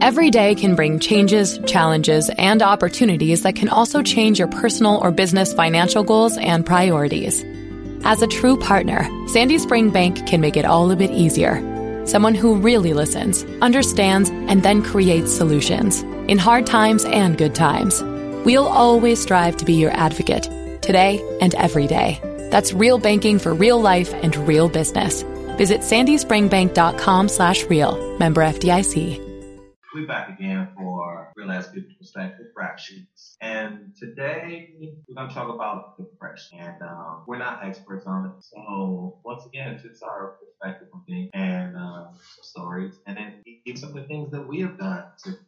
Every day can bring changes, challenges, and opportunities that can also change your personal or business financial goals and priorities. As a true partner, Sandy Spring Bank can make it all a bit easier. Someone who really listens, understands, and then creates solutions in hard times and good times. We'll always strive to be your advocate today and every day. That's real banking for real life and real business. Visit sandyspringbank.com slash real. Member FDIC. We're back again for Real Ass People Perspective Rap Sheets. And today we're going to talk about depression. And um, we're not experts on it. So once again, it's just our perspective on things and um, stories. And then give some of the things that we have done to,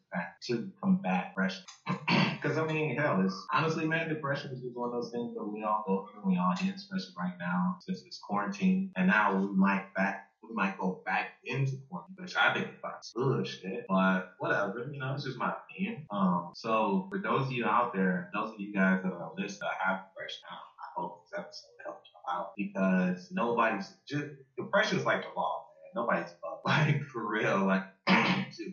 to combat depression. Because I mean, hell, it's honestly, man, depression is one of those things that we all go through. We all hit, especially right now since it's quarantine. And now we might back we might go back into quarantine, which I think is bullshit. But whatever, you know, it's just my opinion. Um, so for those of you out there, those of you guys that are listening, that have depression, I hope this episode helped you out because nobody's just depression is like the law, man. Nobody's above, like for real, like.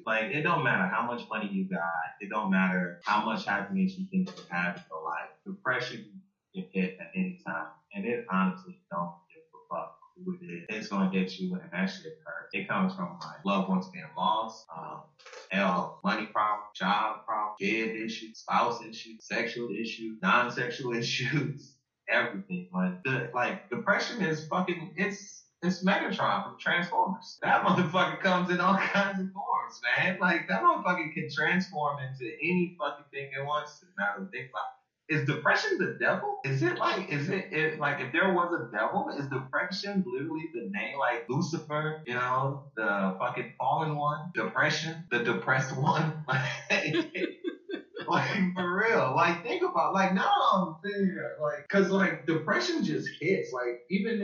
like it don't matter how much money you got, it don't matter how much happiness you think you have in your life. Depression can hit at any time, and it honestly don't with it, it's gonna get you, and that shit hurt. It comes from like loved ones being lost, um, hell, money problem, job problem, kid issues, spouse issues, sexual issues, non-sexual issues, everything. Like, the, like depression is fucking, it's it's Megatron from Transformers. That motherfucker comes in all kinds of forms, man. Like that motherfucker can transform into any fucking thing it wants to. Now to think about is depression the devil? Is it like, is it, it like if there was a devil, is depression literally the name like Lucifer, you know, the fucking fallen one, depression, the depressed one? like for real, like think about like now I'm thinking like, cause like depression just hits like even.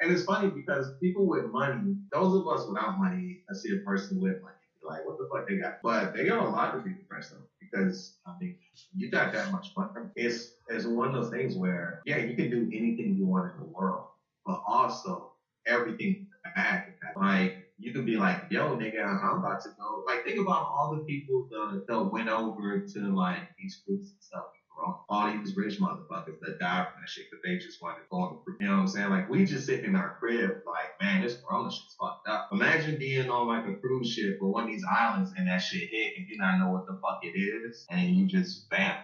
and it's funny because people with money, those of us without money, I see a person with money, like, what the fuck they got? But they got a lot to be depressed though, because I mean, you got that much money. It's it's one of those things where yeah, you can do anything you want in the world, but also everything bad Like you can be like, yo, nigga, I'm about to go. Like think about all the people that, that went over to like these groups and stuff all these rich motherfuckers that died from that shit because they just wanted to go on the You know what I'm saying? Like, we just sitting in our crib, like, man, this corona shit's fucked up. Imagine being on like a cruise ship or one of these islands and that shit hit and you not know what the fuck it is and you just bam.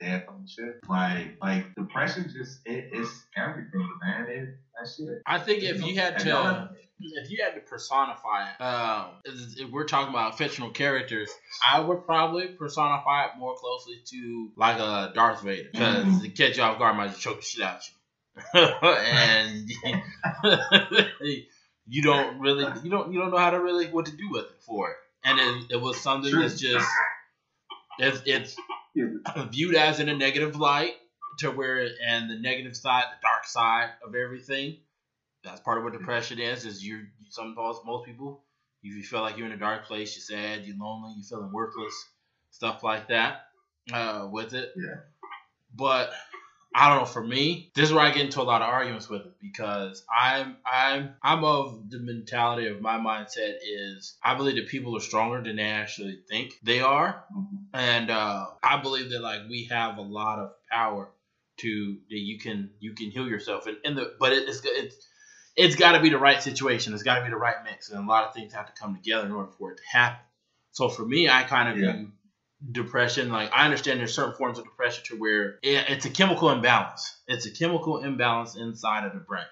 Dead from the shit. Like, like depression just it, it's everything, man. It, that shit. I think if you had to if you had to personify it, um, if we're talking about fictional characters, I would probably personify it more closely to like a Darth Vader because mm-hmm. to catch you off guard might just choke the shit out you, and you don't really you don't you don't know how to really what to do with it for it, and it, it was something that's just it's, it's viewed as in a negative light to where and the negative side, the dark side of everything that's part of what depression is. Is you're sometimes most people, if you feel like you're in a dark place, you're sad, you're lonely, you're feeling worthless, stuff like that. Uh, with it. Yeah. But I don't know. For me, this is where I get into a lot of arguments with it because I'm I'm I'm of the mentality of my mindset is I believe that people are stronger than they actually think they are, mm-hmm. and uh, I believe that like we have a lot of power to that you can you can heal yourself and, and the but it's it's it's got to be the right situation. It's got to be the right mix, and a lot of things have to come together in order for it to happen. So for me, I kind of yeah. view depression like I understand there's certain forms of depression to where it's a chemical imbalance. It's a chemical imbalance inside of the brain.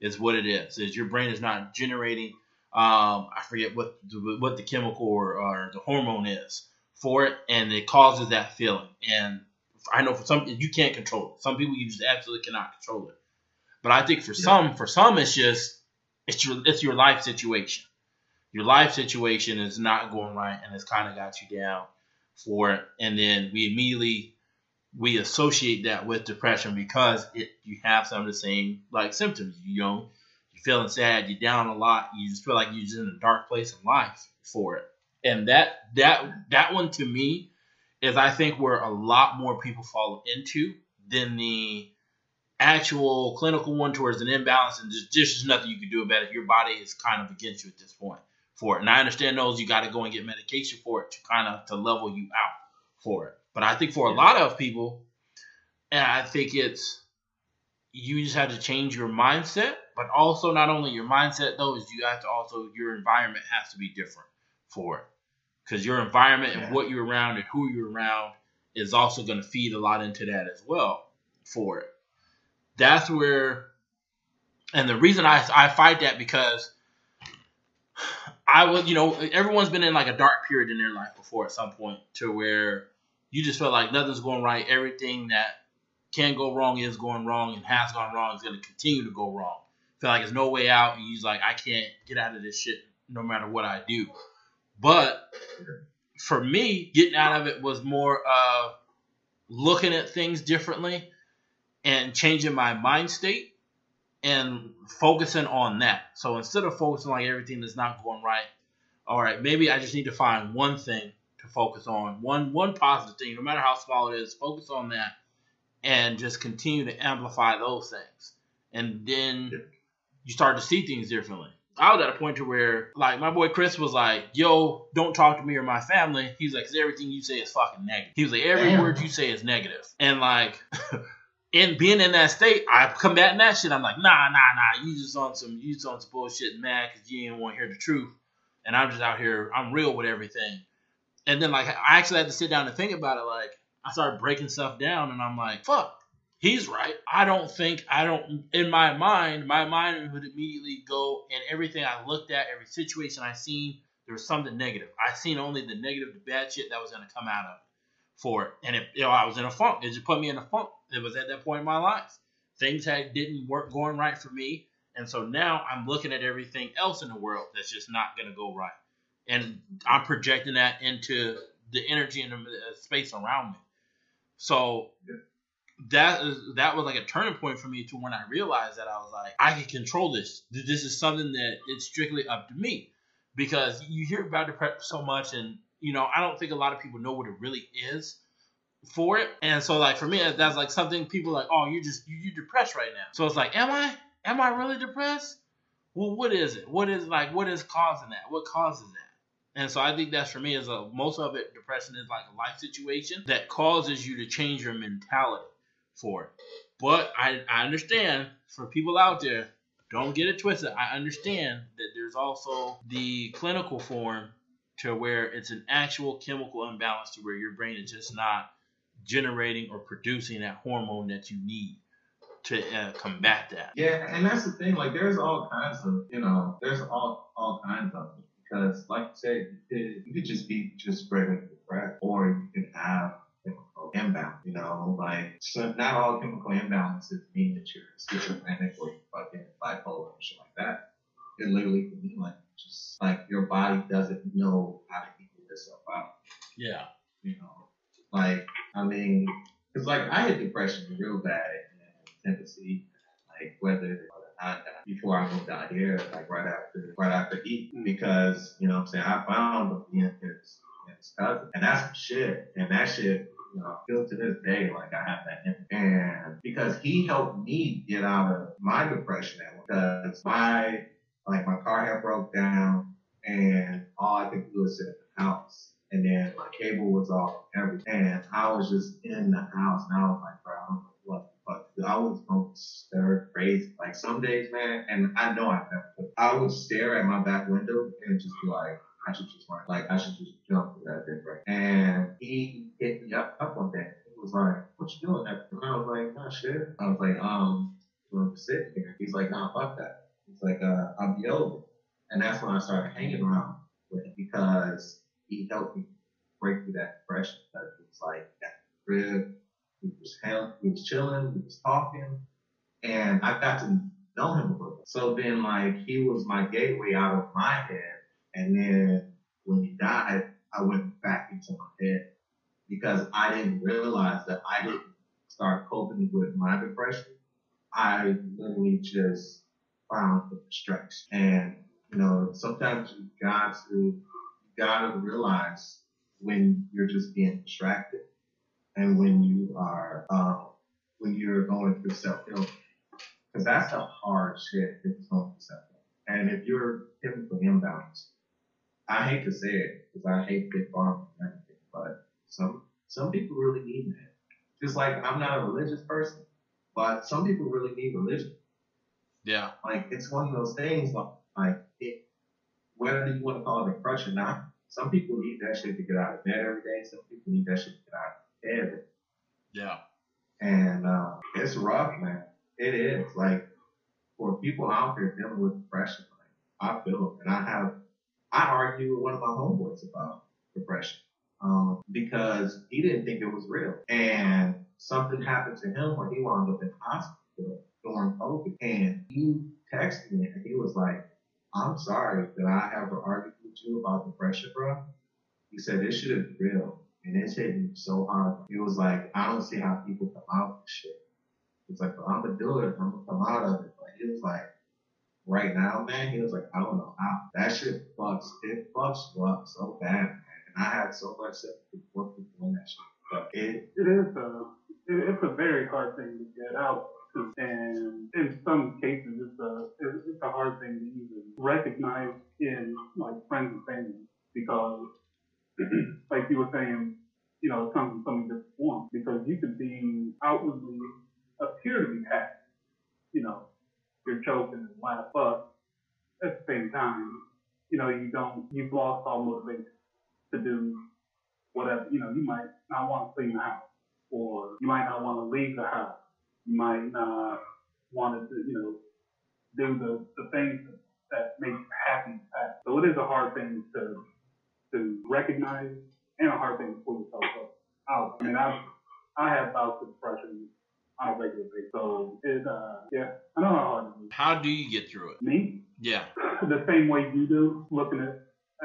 Is what it is. Is your brain is not generating. Um, I forget what the, what the chemical or, or the hormone is for it, and it causes that feeling. And I know for some you can't control it. Some people you just absolutely cannot control it. But I think for yeah. some, for some, it's just it's your it's your life situation. Your life situation is not going right, and it's kind of got you down for it. And then we immediately we associate that with depression because it you have some of the same like symptoms. You know, you're feeling sad, you're down a lot, you just feel like you're just in a dark place in life for it. And that that that one to me is I think where a lot more people fall into than the actual clinical one towards an imbalance, and just, just nothing you can do about it. Your body is kind of against you at this point for it. And I understand those you got to go and get medication for it to kind of to level you out for it. But I think for a lot of people, and I think it's you just have to change your mindset, but also not only your mindset though is you have to also your environment has to be different for it because your environment yeah. and what you're around and who you're around is also going to feed a lot into that as well for it. That's where, and the reason I I fight that because I was, you know, everyone's been in like a dark period in their life before at some point to where you just felt like nothing's going right. Everything that can go wrong is going wrong and has gone wrong is going to continue to go wrong. Feel like there's no way out. And he's like, I can't get out of this shit no matter what I do. But for me, getting out of it was more of looking at things differently and changing my mind state and focusing on that. So instead of focusing like everything that's not going right, all right, maybe I just need to find one thing to focus on, one one positive thing, no matter how small it is. Focus on that, and just continue to amplify those things, and then you start to see things differently. I was at a point to where, like, my boy Chris was like, "Yo, don't talk to me or my family." He's like, "Cause everything you say is fucking negative." He was like, "Every Damn. word you say is negative," and like. in being in that state, I combating that shit. I'm like, nah, nah, nah. You just on some, you just on some bullshit, mad because you didn't want to hear the truth. And I'm just out here. I'm real with everything. And then like I actually had to sit down and think about it. Like I started breaking stuff down, and I'm like, fuck, he's right. I don't think I don't. In my mind, my mind would immediately go, and everything I looked at, every situation I seen, there was something negative. I seen only the negative, the bad shit that was gonna come out of it for it. And if you know, I was in a funk. It just put me in a funk. It was at that point in my life. Things had didn't work going right for me. And so now I'm looking at everything else in the world that's just not gonna go right. And I'm projecting that into the energy and the uh, space around me. So that is that was like a turning point for me to when I realized that I was like, I can control this. This is something that it's strictly up to me. Because you hear about depression so much and you know, I don't think a lot of people know what it really is for it. And so like for me, that's like something people like, oh, you just you, you're depressed right now. So it's like, am I? Am I really depressed? Well, what is it? What is like what is causing that? What causes that? And so I think that's for me is a most of it depression is like a life situation that causes you to change your mentality for it. But I, I understand for people out there, don't get it twisted. I understand that there's also the clinical form to where it's an actual chemical imbalance to where your brain is just not generating or producing that hormone that you need to uh, combat that. Yeah, and that's the thing. Like, there's all kinds of, you know, there's all all kinds of it because, like you said, you could, just be just regular depressed, or you can have chemical imbalance. You know, like so not all chemical imbalances mean that you're schizophrenic or you fucking bipolar or shit like that. It literally can mean like just like your body doesn't know how to equal itself out. Yeah. You know, like I mean, because like I had depression real bad in uh, Tennessee, like whether I before I moved out here, like right after right after eating, mm. because you know what I'm saying I found him being his his cousin, and that's shit, and that shit. You know, still to this day, like I have that in and because he helped me get out of my depression because my like my car had broke down and all I could do was sit in the house. And then my cable was off everything. And I was just in the house and I was like, bro, I don't know what the fuck. I was going stir crazy. Like some days, man, and I know I've never I would stare at my back window and just be like, I should just run. Like I should just jump through that thing. And he hit me up, up one day. He was like, What you doing? And I was like, Nah shit. I was like, um, I'm sitting here. He's like, Nah, fuck that. It's like uh, I'm yoga, and that's when I started hanging around with him because he helped me break through that depression. Because it was like at the crib, we was hell, we was chilling, we was talking, and I got to know him a little. So then, like, he was my gateway out of my head, and then when he died, I went back into my head because I didn't realize that I didn't start coping with my depression. I literally just found the distraction. And, you know, sometimes you got to, gotta realize when you're just being distracted and when you are, um, when you're going through self-healing. Because that's a hard shit if it's going through self-healing. And if you're chemically imbalanced, I hate to say it because I hate big pharma and everything, but some some people really need that. Just like I'm not a religious person, but some people really need religion. Yeah. Like it's one of those things like, like whether you want to call it depression or not, some people need that shit to get out of bed every day. Some people need that shit to get out of bed. Yeah. And uh, it's rough, man. It is. Like for people out there dealing with depression, like I feel it. And I have I argued with one of my homeboys about depression. Um, because he didn't think it was real. And something happened to him where he wound up in hospital during COVID. And he texted me and he was like, I'm sorry that I have ever argued with you about the pressure, bro. He said, this shit is real. And it's hitting so hard. It was like, I don't see how people come out of this shit. It's like, I'm gonna do it. I'm gonna come out of it. But he was like, right now, man, he was like, I don't know how. That shit fucks, it fucks up so bad, man. And I had so much sympathy for people doing that shit. It, It is it, it's a very hard thing to get out. And in some cases, it's a, it's a hard thing to even recognize in like friends and family because, like you were saying, you know, it comes in so many different forms because you could be outwardly appear to be happy, you know, you're joking and laugh, but at the same time, you know, you don't, you've lost all motivation to do whatever. You know, you might not want to clean the house, or you might not want to leave the house. You might not want to, you know, do the, the things that make you happy. So it is a hard thing to to recognize and a hard thing to pull yourself up out. I mean, I I have bouts of depression on a regular basis, so it uh yeah, I know how hard it is. How do you get through it? Me, Yeah. the same way you do, looking at,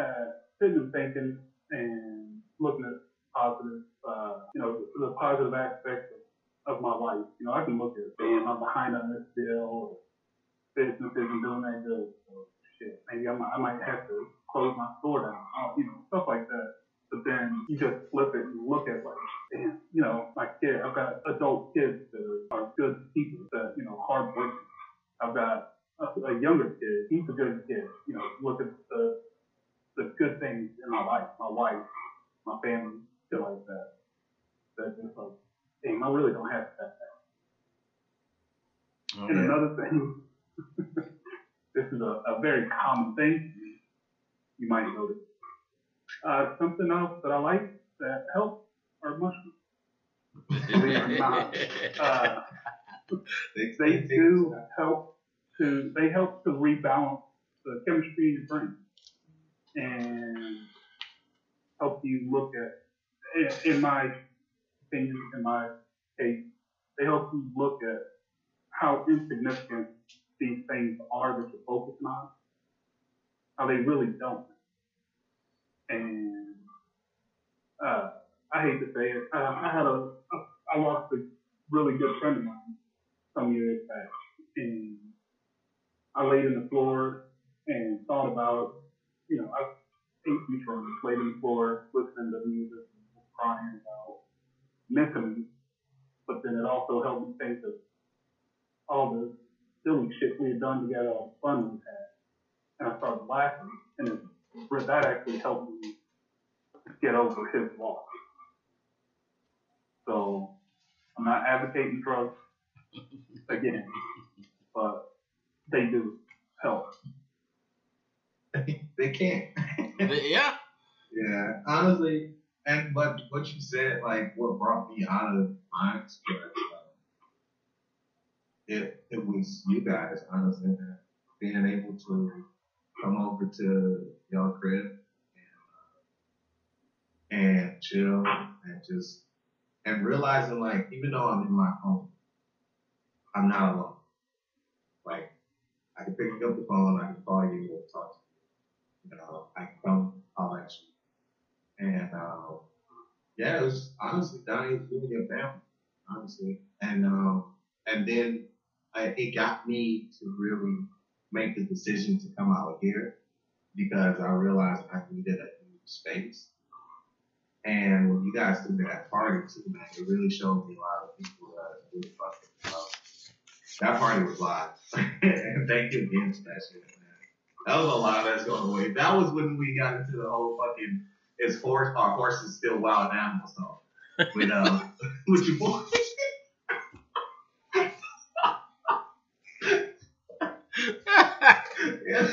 uh, sitting and thinking and looking at positive, uh, you know, the positive aspects of, of my life. You know, I can look at, damn, I'm behind on this bill, or business isn't doing that good, or shit, maybe I might, I might have to close my store down, or, you know, stuff like that. But then you just flip it and look at like, damn, you know, my kid, I've got adult kids that are, are good people that, you know, hard working. I've got a, a younger kid, he's a good kid. You know, look at the the good things in my life, my wife, my family, shit like that. That just like, damn, I really don't have that. Oh, And another thing, this is a, a very common thing. You might notice. Uh, something else that I like that helps are mushrooms. Believe it or not, uh, they, they do help to they help to rebalance the chemistry in your brain and help you look at in, in my opinion in my case they help you look at how insignificant these things are that you're focusing on how they really don't and uh, I hate to say it uh, I had a, a I lost a really good friend of mine some years back and I laid on the floor and thought about, you know, I ate mushrooms, laid on the floor, listening to music, and crying about missing him. But then it also helped me think of all the silly shit we had done together, all the fun we had. And I started laughing, and it, that actually helped me get over his loss. So I'm not advocating drugs again, but they do help. they can't. yeah. Yeah, honestly, and but what you said, like what brought me out of my experience, uh, it it was you guys, honestly, man. being able to come over to your crib and, uh, and chill and just and realizing like even though I'm in my home, I'm not alone. Like I can pick up the phone, I can call you, or talk to you. You know, I can come holler at you. And uh, yeah, it was honestly Donnie was really your family, honestly. And um, and then I, it got me to really make the decision to come out here because I realized I needed a new space. And when you guys did that party too, man, it really showed me a lot of people that really fucking love. That party was live. thank you again for that shit, man. That was a lot that's going away. That was when we got into the whole fucking is horse our horses still wild animals though. With uh with your boy. yeah.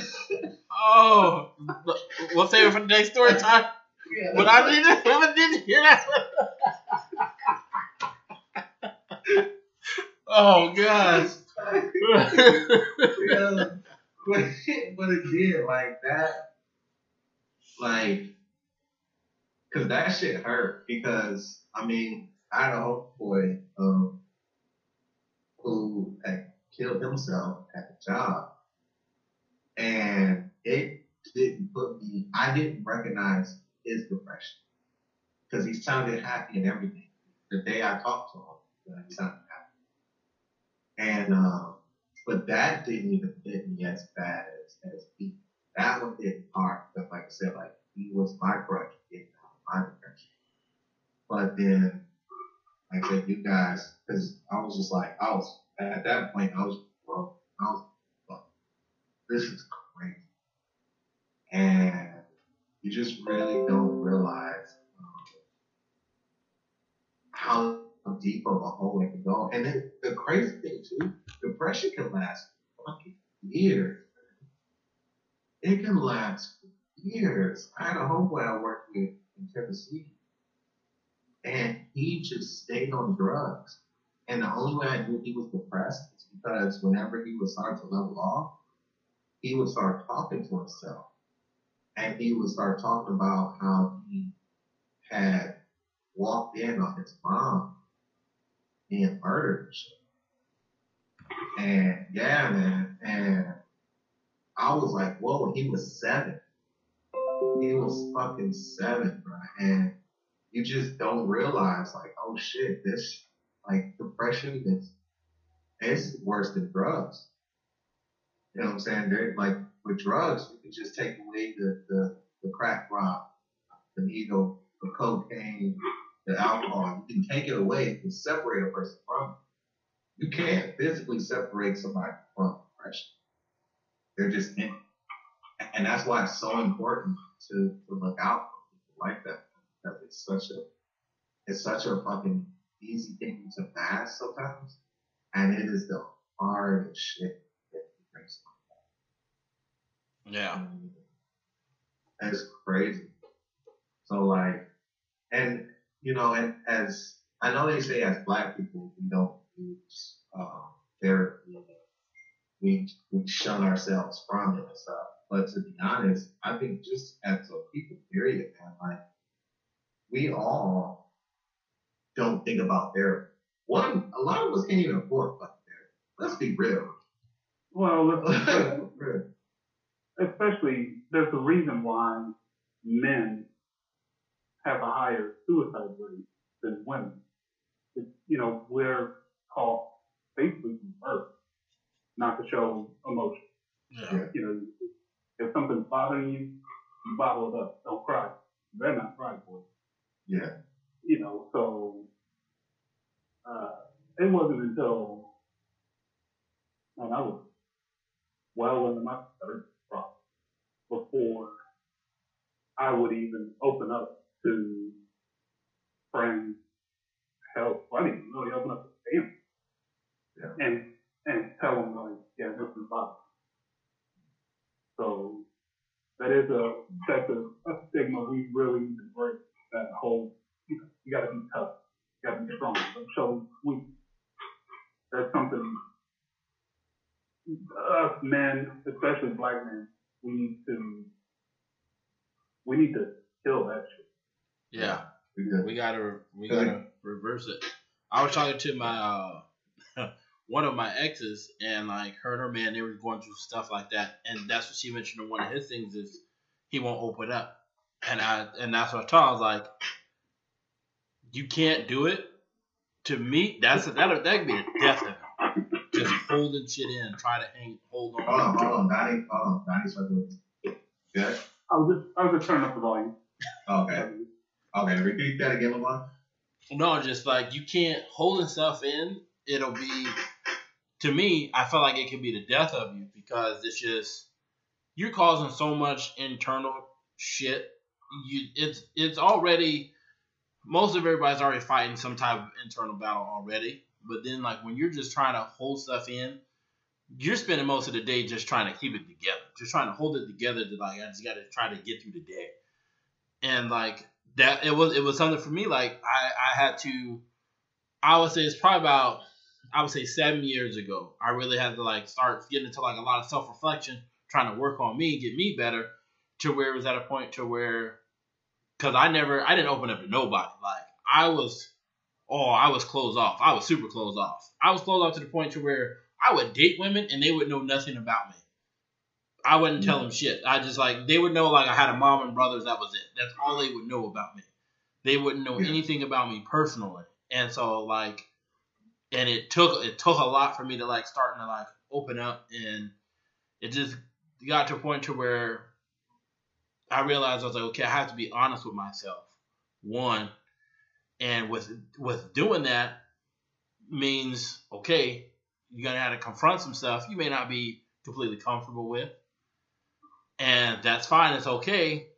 We'll save it for the next story time. Yeah. But I didn't, I didn't hear that. oh gosh. yeah. But, but again, like that, like, cause that shit hurt. Because I mean, I had a homeboy um, who had killed himself at the job, and it didn't put me. I didn't recognize his depression because he sounded happy and everything. The day I talked to him, he sounded happy, and. Um, but that didn't even hit me as bad as, as he. That one hit hard because, like I said, like he was my crutch of my depression. But then, like I said, you guys, because I was just like, I was at that point, I was broke. I was, well, this is and you just really don't realize um, how deep of a hole it can go. And then the crazy thing too, depression can last fucking years. It can last years. I had a homeboy I worked with in Tennessee, and he just stayed on drugs. And the only way I knew he was depressed is because whenever he would start to level off, he would start talking to himself. And he would start talking about how he had walked in on his mom being murdered and yeah, man. And I was like, whoa, he was seven. He was fucking seven, bro. And you just don't realize, like, oh shit, this, like, depression is, is worse than drugs. You know what I'm saying? They're, like, with drugs, you can just take away the, the, the crack rock, the needle, the cocaine, the alcohol. You can take it away and separate a person from it. You can't physically separate somebody from depression. They're just in. And that's why it's so important to, to look out for people like that. Because it's such a it's such a fucking easy thing to mask sometimes. And it is the hardest shit you Yeah. That's crazy. So like, and you know, and as I know they say as black people we don't use um, therapy, we we shun ourselves from it and stuff. But to be honest, I think just as a people, period, man, like we all don't think about therapy. One, a lot of us can't even afford fucking therapy. Let's be real. Well, let's, Let's be real. Especially there's a reason why men have a higher suicide rate than women. It's, you know, we're taught basically from birth not to show emotion. Yeah. You know, if something's bothering you, you bottle it up. Don't cry. You better not cry, boy. Yeah. You know, so uh, it wasn't until when I was well into my third probably before I would even open up to friends, help. I didn't even really open up to family. Yeah. And and tell them like, yeah, this is me. So that is a that's a, a stigma we really need to break. That whole you, know, you got to be tough, you got to be strong. Don't show weak. That's something us men, especially black men, we need to we need to kill that shit. Yeah. We gotta we gotta reverse it. I was talking to my uh one of my exes and like her and her man they were going through stuff like that and that's what she mentioned in one of his things is he won't open up. And I and that's what I told I was like you can't do it. To me, that's a, that that could be a death of him. Just holding shit in, try to hang hold on. Hold on, hold on, Donnie. Hold on, Donnie's fucking Good. I was just I was just turning up the volume. Okay. Okay. Repeat that again, Lamar. No, just like you can't holding stuff in. It'll be to me. I feel like it could be the death of you because it's just you're causing so much internal shit. You it's it's already most of everybody's already fighting some type of internal battle already. But then like when you're just trying to hold stuff in, you're spending most of the day just trying to keep it together, just trying to hold it together. To like I just got to try to get through the day, and like that it was it was something for me. Like I I had to, I would say it's probably about I would say seven years ago. I really had to like start getting into like a lot of self reflection, trying to work on me, get me better, to where it was at a point to where, because I never I didn't open up to nobody. Like I was, oh I was closed off. I was super closed off. I was closed off to the point to where I would date women and they would know nothing about me. I wouldn't tell them shit. I just like they would know like I had a mom and brothers. That was it. That's all they would know about me. They wouldn't know Yeah. anything about me personally. And so like, and it took it took a lot for me to like starting to like open up, and it just got to a point to where I realized I was like, okay, I have to be honest with myself. One, and with with doing that means okay, you're gonna have to confront some stuff you may not be completely comfortable with, and that's fine. It's okay.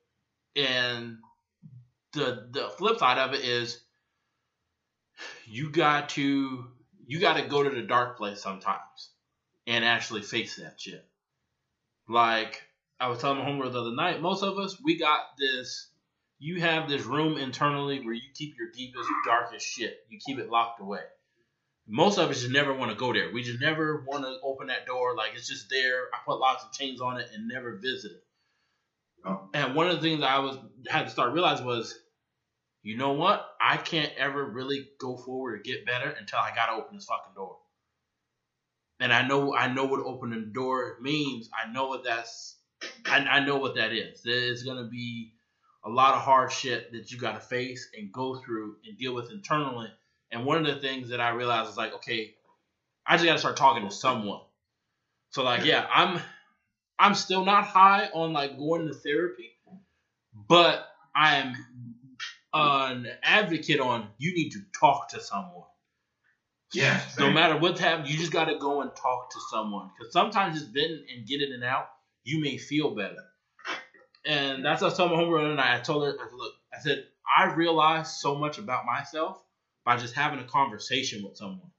And the the flip side of it is you got to you got to go to the dark place sometimes and actually face that shit. Like I was telling my homework the other night, most of us we got this. You have this room internally where you keep your deepest, darkest shit. You keep it locked away. Most of us just never want to go there. We just never want to open that door. Like it's just there. I put locks and chains on it and never visit it. Oh. And one of the things I was had to start realizing was, you know what? I can't ever really go forward or get better until I gotta open this fucking door. And I know I know what opening the door means. I know what that's I, I know what that is. There's gonna be a lot of hard shit that you gotta face and go through and deal with internally. And one of the things that I realized is like, okay, I just gotta start talking to someone. So like, yeah, I'm I'm still not high on like going to therapy, but I'm an advocate on you need to talk to someone. Yeah. No matter what's happening, you just got to go and talk to someone. Because sometimes just venting and getting it and out, you may feel better. And that's what I was telling my homegirl other. I told her, I said, look, I said, I realized so much about myself by just having a conversation with someone.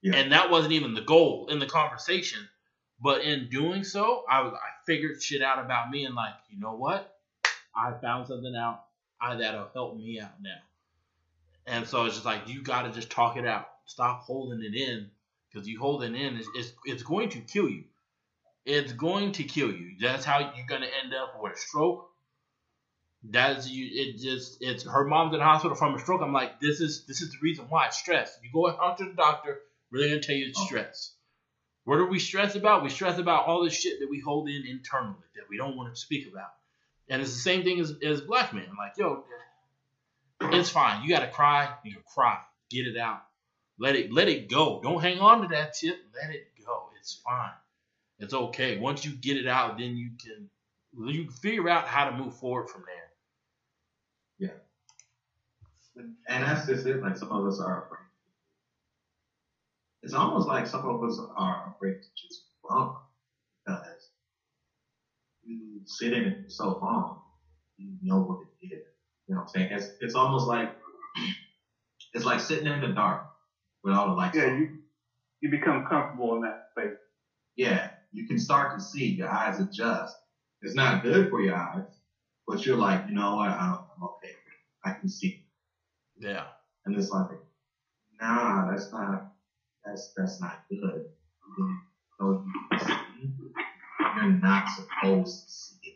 Yeah. And that wasn't even the goal in the conversation. But in doing so, I was I figured shit out about me and like, you know what? I found something out I, that'll help me out now. And so it's just like you got to just talk it out. Stop holding it in because you hold it in, it's, it's it's going to kill you. It's going to kill you. That's how you're gonna end up with a stroke. That's you. It just it's her mom's in the hospital from a stroke. I'm like, this is this is the reason why it's stress. You go out to the doctor, really gonna tell you it's Oh. stress. What are we stressed about? We stress about all this shit that we hold in internally that we don't want to speak about. And it's the same thing as, as black men. Like, yo, it's fine. You gotta cry. You can cry. Get it out. Let it let it go. Don't hang on to that shit. Let it go. It's fine. It's okay. Once you get it out, then you can you figure out how to move forward from there. Yeah. And that's just it. Like some of us are afraid. It's almost like some of us are afraid to just bump because you sit in it for so long, you know what it is. You know what I'm saying? It's it's almost like it's like sitting in the dark with all the lights. Yeah, on. you you become comfortable in that space. yeah, you can start to see your eyes adjust. It's not good for your eyes, but you're like, you know what? I'm, okay. I can see. Yeah. And it's like, nah, that's not, that's that's not good. You know, you see, you're not supposed to see it.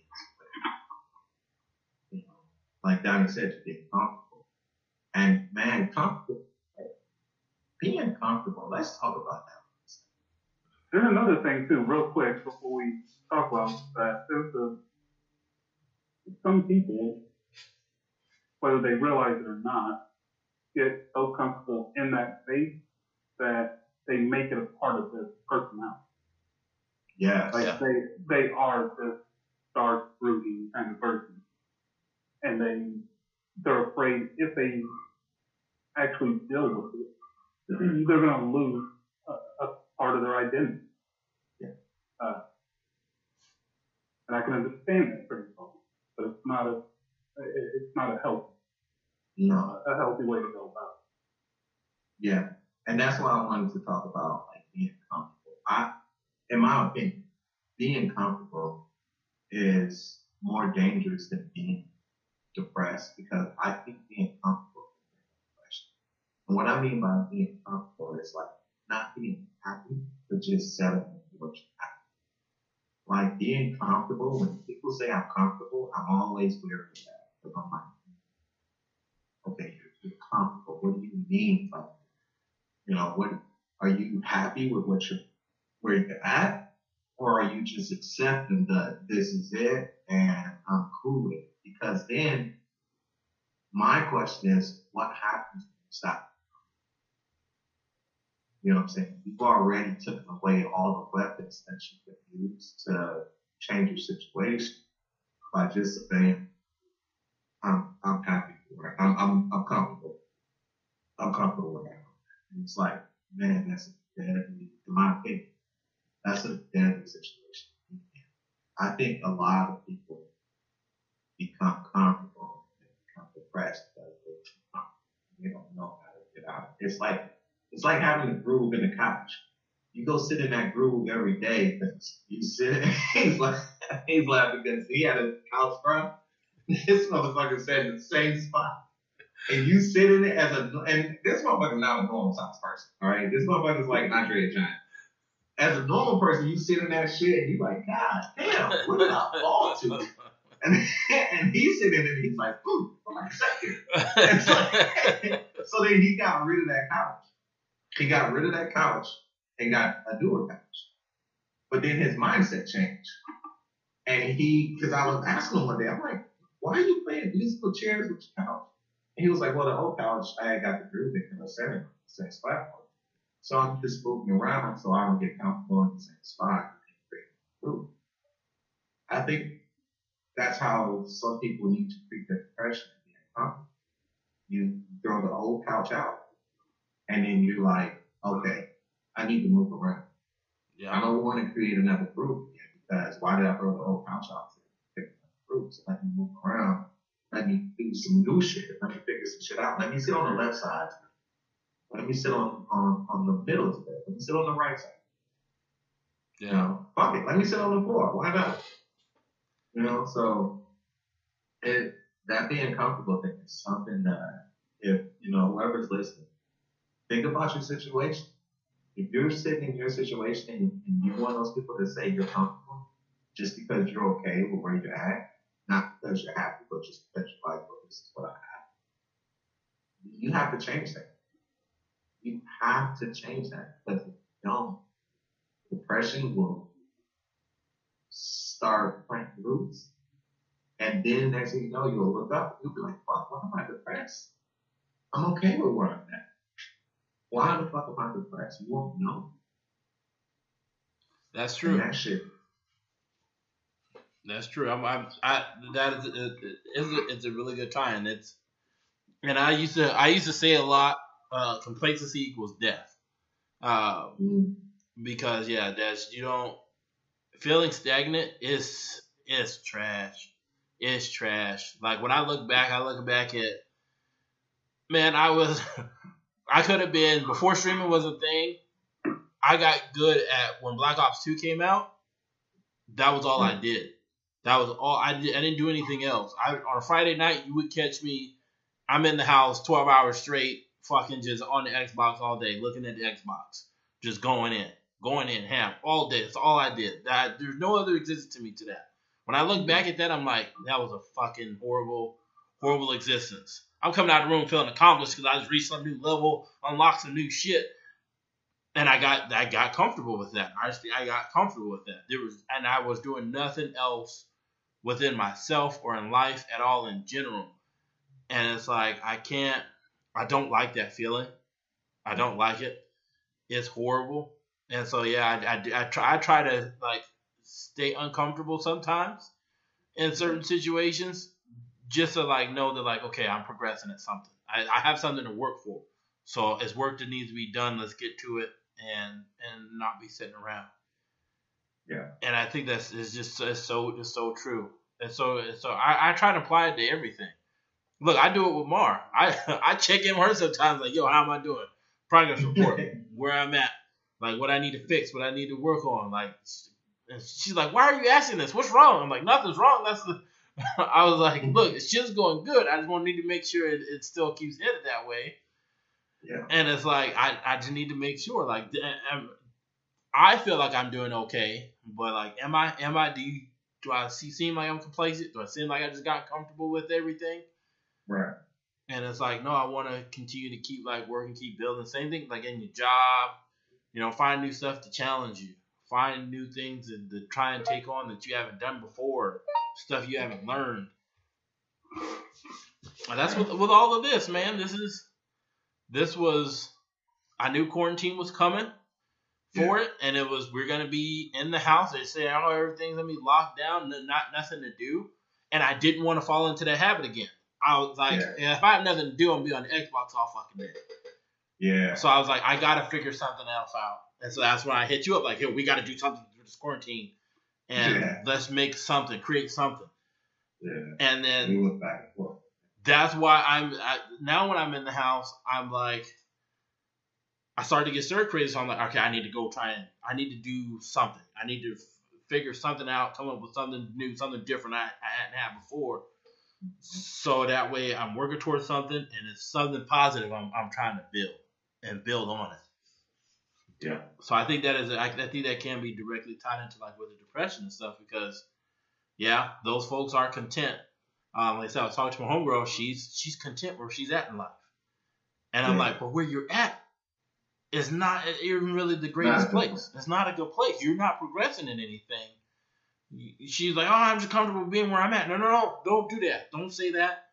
You know, like Donnie said, you get comfortable. And man, comfortable, being comfortable. Let's talk about that. There's another thing too, real quick, before we talk about that. There's a some people, whether they realize it or not, get so comfortable in that space that they make it a part of their personality. Yes. Like Yeah. they they are this dark, brooding kind of person, and they they're afraid if they actually deal with it, they're going to lose part of their identity. Yeah. Uh, and I can understand that pretty well. But it's not a it's not a healthy No. a healthy way to go about it. Yeah. And that's why I wanted to talk about like being comfortable. I, in my opinion, being comfortable is more dangerous than being depressed because I think being comfortable is depression. And what I mean by being comfortable is like not being happy, but just settling for what you have. Like being comfortable, when people say I'm comfortable, I'm always wary of that. Because I'm like, okay, you're, you're comfortable. What do you mean by that? you know, what are you happy with what you're where you're at, or are you just accepting that this is it and I'm cool with it? Because then my question is, what happens when you stop? You know what I'm saying? You've already taken away all the weapons that you could use to change your situation by just saying, I'm I'm happy for it. I'm I'm I'm comfortable. I'm comfortable with that. And it's like, man, that's a deadly, in my opinion, that's a deadly situation. I think a lot of people become comfortable and become depressed because too. They don't know how to get out. It's like it's like having a groove in the couch. You go sit in that groove every day you sit. he's like he's laughing because he had a couch bro. This motherfucker said in the same spot and you sit in it as a and this motherfucker's not a normal size person. All right, this motherfucker's like an Andre the Giant. As a normal person, you sit in that shit and you're like, God damn, what did I fall to? And, and he's sitting in it and he's like, ooh, I'm like second. So, so then he got rid of that couch. He got rid of that couch and got a newer couch. But then his mindset changed. And he, because I was asking him one day, I'm like, why are you playing musical chairs with your couch? And he was like, well, the old couch, I got the groove in the center, the same spot. So I'm just moving around so I don't get comfortable in the same spot. I think that's how some people need to treat their depression. You throw the old couch out, and then you're like, okay, I need to move around. Yeah. I don't want to create another group again because why did I throw the old couch out to pick another group? So let me move around. Let me do some new shit. Let me figure some shit out. Let me sit on the left side. Let me sit on, on, on the middle today. Let me sit on the right side. You Yeah. know, fuck it. Let me sit on the floor. Why not? You know, so it that being comfortable thing is something that if you know whoever's listening, think about your situation. If you're sitting in your situation and, and you're one of those people that say you're comfortable just because you're okay with where you're at, not because you're happy, but just because you're like, well, this is what I have. You have to change that. You have to change that because if you don't, depression will start planting roots. And then next thing you know, you'll look up and you'll be like, fuck, why am I depressed? I'm okay with where I'm at. Why the fuck am I depressed? You won't know. That's And true. that shit. That's true. I'm, I'm I that is it, it's, a, it's a really good tie, and it's and I used to I used to say a lot. Uh, complacency equals death. Uh, Mm, because yeah, that's you don't feeling stagnant is is trash. It's trash. Like when I look back, I look back at man, I was I could have been before streaming was a thing. I got good at when Black Ops 2 came out. That was all I did. That was all I did. I didn't do anything else. I on a Friday night, you would catch me. I'm in the house 12 hours straight, fucking just on the Xbox all day, looking at the Xbox, just going in, going in ham all day. That's all I did. That there's no other existence to me to that. When I look back at that, I'm like, that was a fucking horrible, horrible existence. I'm coming out of the room feeling accomplished because I just reached some new level, unlocked some new shit, and I got I got comfortable with that. I just, I got comfortable with that. There was and I was doing nothing else within myself or in life at all in general. And it's like I can't. I don't like that feeling. I don't like it. It's horrible. And so yeah, I, I, I try I try to like stay uncomfortable sometimes in certain situations just to like know that like okay I'm progressing at something. I, I have something to work for. So it's work that needs to be done. Let's get to it and and not be sitting around. Yeah. And I think that's is just it's so it's so true. And so and so I, I try to apply it to everything. Look, I do it with Mar. I I check in with her sometimes like, yo, how am I doing? Progress report, where I'm at, like what I need to fix, what I need to work on. Like and she's like, Why are you asking this? What's wrong? I'm like, nothing's wrong. That's the I was like, look, it's just going good. I just want to need to make sure it, it still keeps headed that way. Yeah. And it's like I, I just need to make sure. Like eh, eh, I feel like I'm doing okay, but like, am I? Am I? Do you? Do I see, seem like I'm complacent? Do I seem like I just got comfortable with everything? Right. And it's like, no, I want to continue to keep like working, keep building. Same thing like in your job, you know, find new stuff to challenge you, find new things to, to try and take on that you haven't done before, stuff you haven't learned. And that's with with all of this, man. This is this was I knew quarantine was coming for yeah. it, and it was we're gonna be in the house. They said, "Oh, everything's gonna be locked down, not nothing to do," and I didn't want to fall into that habit again. I was like, yeah. if I have nothing to do, I'm gonna be on the Xbox all fucking day. Yeah. So I was like, I gotta figure something else out, and so that's when I hit you up, like, "Here, we gotta do something through this quarantine, and yeah. let's make something, create something." Yeah. And then we went back and forth. That's why I'm I, now when I'm in the house, I'm like I started to get stir crazy. So I'm like, okay, I need to go try and I need to do something. I need to f- figure something out, come up with something new, something different I, I hadn't had before. So that way I'm working towards something and it's something positive I'm, I'm trying to build and build on it. Yeah. So I think that is I, I think that can be directly tied into like with the depression and stuff because yeah, those folks are content. Um, like I said, I was talking to my homegirl. She's she's content where she's at in life, and I'm yeah. like, but where you're at is not even really the greatest place. It's not a good place. You're not progressing in anything. She's like, oh, I'm just comfortable being where I'm at. No, no, no, don't do that. Don't say that.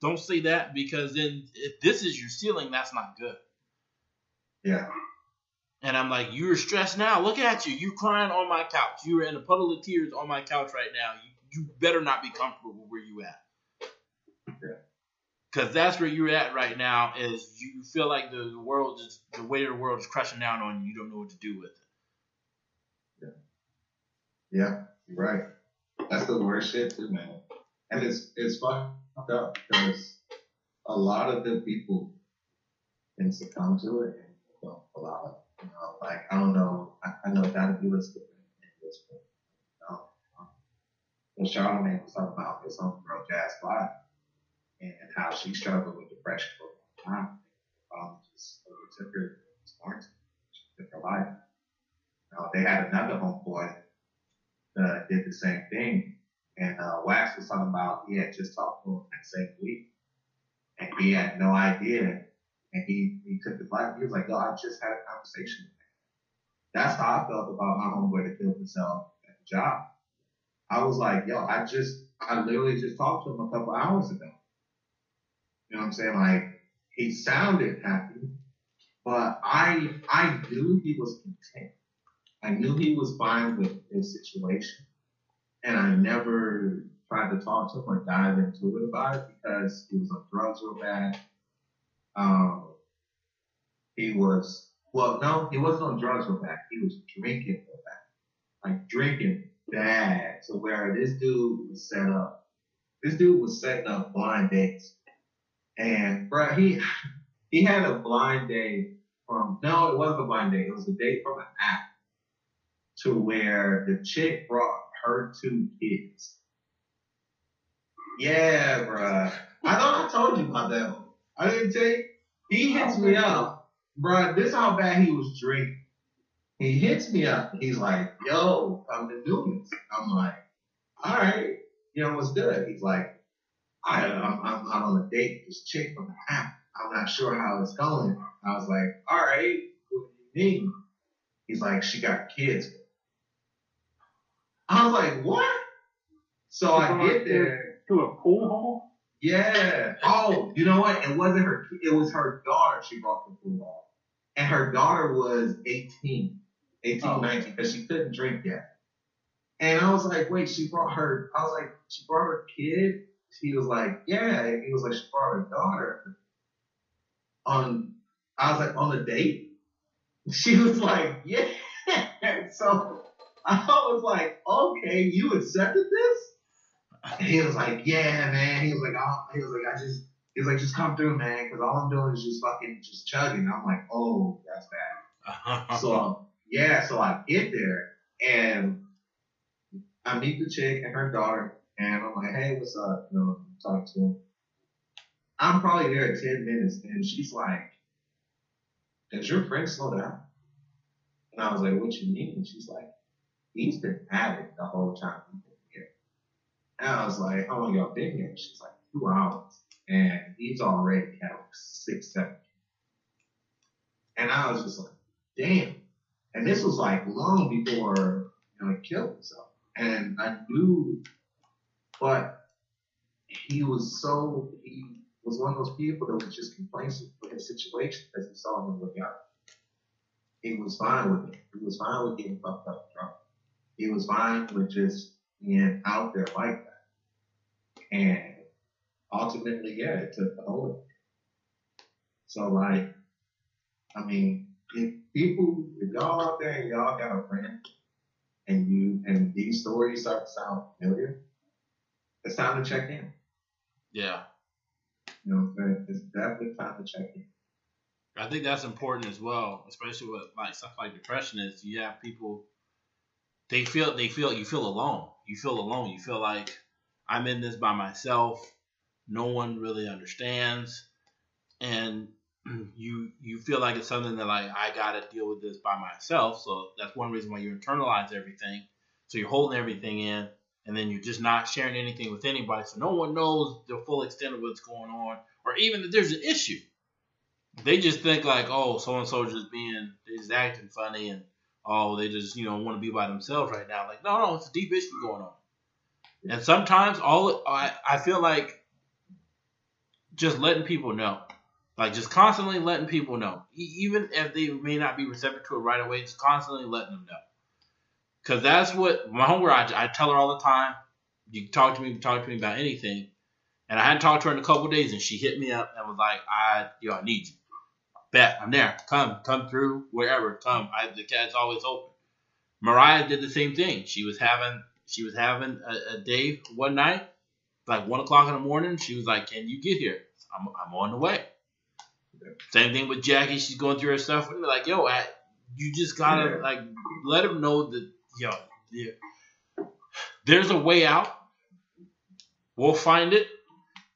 Don't say that because then if this is your ceiling, that's not good. Yeah. And I'm like, you're stressed now. Look at you. You're crying on my couch. You're in a puddle of tears on my couch right now. You, you better not be comfortable where you at. Because that's where you're at right now. Is you feel like the, the world is the weight of the world is crushing down on you. You don't know what to do with it. Yeah. Yeah. Right. That's the worst shit too, man. And it's it's fucked up because a lot of the people can succumb to it and allow it. You know, like I don't know. I, I know you was different in this, but you know, um, what Charlamagne was talking about his own girl Jas Fly and how she struggled with depression for a long time. Um, just took her quarantine, took her life. Uh, they had another homeboy that did the same thing, and uh, Wax was talking about he had just talked to him that same week, and he had no idea, and he he took his life. He was like, "Yo, I just had a conversation." with him. That's how I felt about my homeboy that killed himself at the job. I was like, "Yo, I just I literally just talked to him a couple hours ago." You know what I'm saying? Like he sounded happy, but I I knew he was content. I knew he was fine with his situation, and I never tried to talk to him or dive into it about it because he was on drugs real bad. Um, he was well, no, he wasn't on drugs real bad. He was drinking real bad, like drinking bad. So where this dude was set up, this dude was setting up blind dates and bro, he he had a blind date from no, it wasn't a blind date. It was a date from an app to where the chick brought her two kids. Yeah, bro. I thought I told you about that one. I didn't tell you. He hits me up, bro. This is how bad he was drinking. He hits me up. He's like, "Yo, come to Newman's." I'm like, "All right, you know what's good?" He's like, I, I'm, I'm, I'm on a date with this chick from the app. I'm not sure how it's going. I was like, all right, what do you mean? He's like, she got kids. I was like, what? So I get there to a pool hall. Yeah. Oh, you know what? It wasn't her. It was her daughter. She brought the pool hall, and her daughter was 18, 18, oh. 19, because she couldn't drink yet. And I was like, wait, she brought her. I was like, she brought her kid he was like, yeah. He was like, she brought her daughter on. I was like, on a date. She was like, yeah. so I was like, okay, you accepted this? He was like, yeah, man. He was like, oh, he was like, I just, he was like, just come through, man, because all I'm doing is just fucking just chugging. I'm like, oh, that's bad. so yeah, so I get there and I meet the chick and her daughter, and I'm like, hey, what's up? You know, talk to him. I'm probably there 10 minutes, and she's like, does your friend slow down? And I was like, what you mean? And she's like, he's been at it the whole time we've been here. And I was like, how long y'all been here? She's like, two hours. And he's already had like six, seven. And I was just like, damn. And this was like long before you know, he killed himself. And I knew, but he was so, he was one of those people that was just complacent with his situation because he saw him look out. He was fine with it. He was fine with getting fucked up drunk. He was fine with just being out there like that. And ultimately, yeah, it took the whole. So like, I mean, if people, if y'all out there and y'all got a friend, and you and these stories start to sound familiar, it's time to check in. Yeah. You know, it's definitely time to check in. I think that's important as well, especially with like stuff like depression. Is you have people, they feel they feel you feel alone. You feel alone. You feel like I'm in this by myself. No one really understands, and you you feel like it's something that like I gotta deal with this by myself. So that's one reason why you internalize everything. So you're holding everything in, and then you're just not sharing anything with anybody. So no one knows the full extent of what's going on, or even that there's an issue. They just think like, oh, so and so just being, just acting funny, and oh, they just you know want to be by themselves right now. Like, no, no, it's a deep issue going on. And sometimes all I, I feel like just letting people know like just constantly letting people know, even if they may not be receptive to it right away, just constantly letting them know. Cause that's what my homegirl. I, I tell her all the time. You can talk to me, talk to me about anything. And I hadn't talked to her in a couple days, and she hit me up and was like, "I, yo, I need you. Bet I'm there. Come, come through wherever. Come. I, the cat's always open." Mariah did the same thing. She was having, she was having a, a day one night, like one o'clock in the morning. She was like, "Can you get here? I'm, I'm on the way." Same thing with Jackie. She's going through her stuff. And like, yo, I, you just gotta yeah. like let them know that yo, yeah, there's a way out. We'll find it,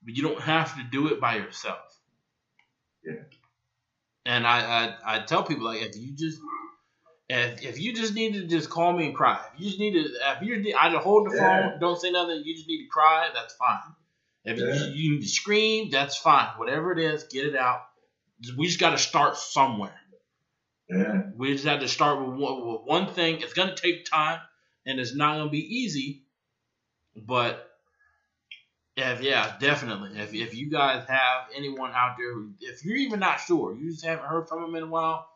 but you don't have to do it by yourself. Yeah. And I, I, I tell people like if you just if, if you just need to just call me and cry, if you just need to if you need I just hold the yeah. phone, don't say nothing, you just need to cry, that's fine. If yeah. you, you need to scream, that's fine. Whatever it is, get it out we just got to start somewhere. Yeah. We just had to start with one, with one thing. It's going to take time, and it's not going to be easy. But if yeah, definitely. If if you guys have anyone out there, who, if you're even not sure, you just haven't heard from them in a while,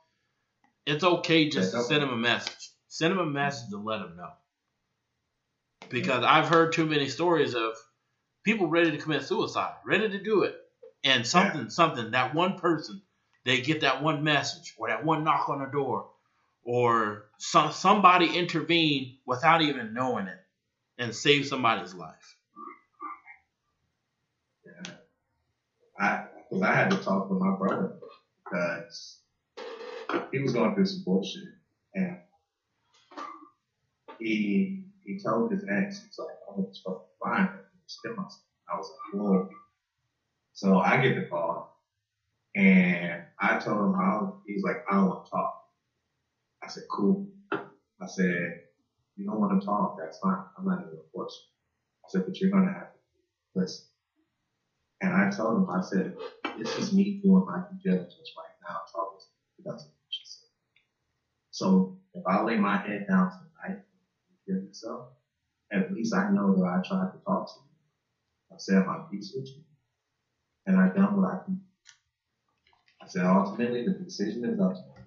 it's okay just to send them a message. Send them a message and let them know. Because I've heard too many stories of people ready to commit suicide, ready to do it, and something, yeah. something, that one person, they get that one message or that one knock on the door or some, somebody intervene without even knowing it and save somebody's life. Yeah. I, cause I had to talk with my brother because he was going through some bullshit and he he told his ex, he's like, oh, I'm gonna fucking find. I was like, whoa. So I get the call and I told him, I he's like, I don't want to talk. I said, cool. I said, you don't want to talk, that's fine. I'm not going to force you. I said, but you're to have to listen. And I told him, I said, this is me doing my due diligence right now, talking to doesn't So if I lay my head down tonight kill myself, at least I know that I tried to talk to you. I said my piece with you and I've done what I can. I said ultimately the decision is up to you.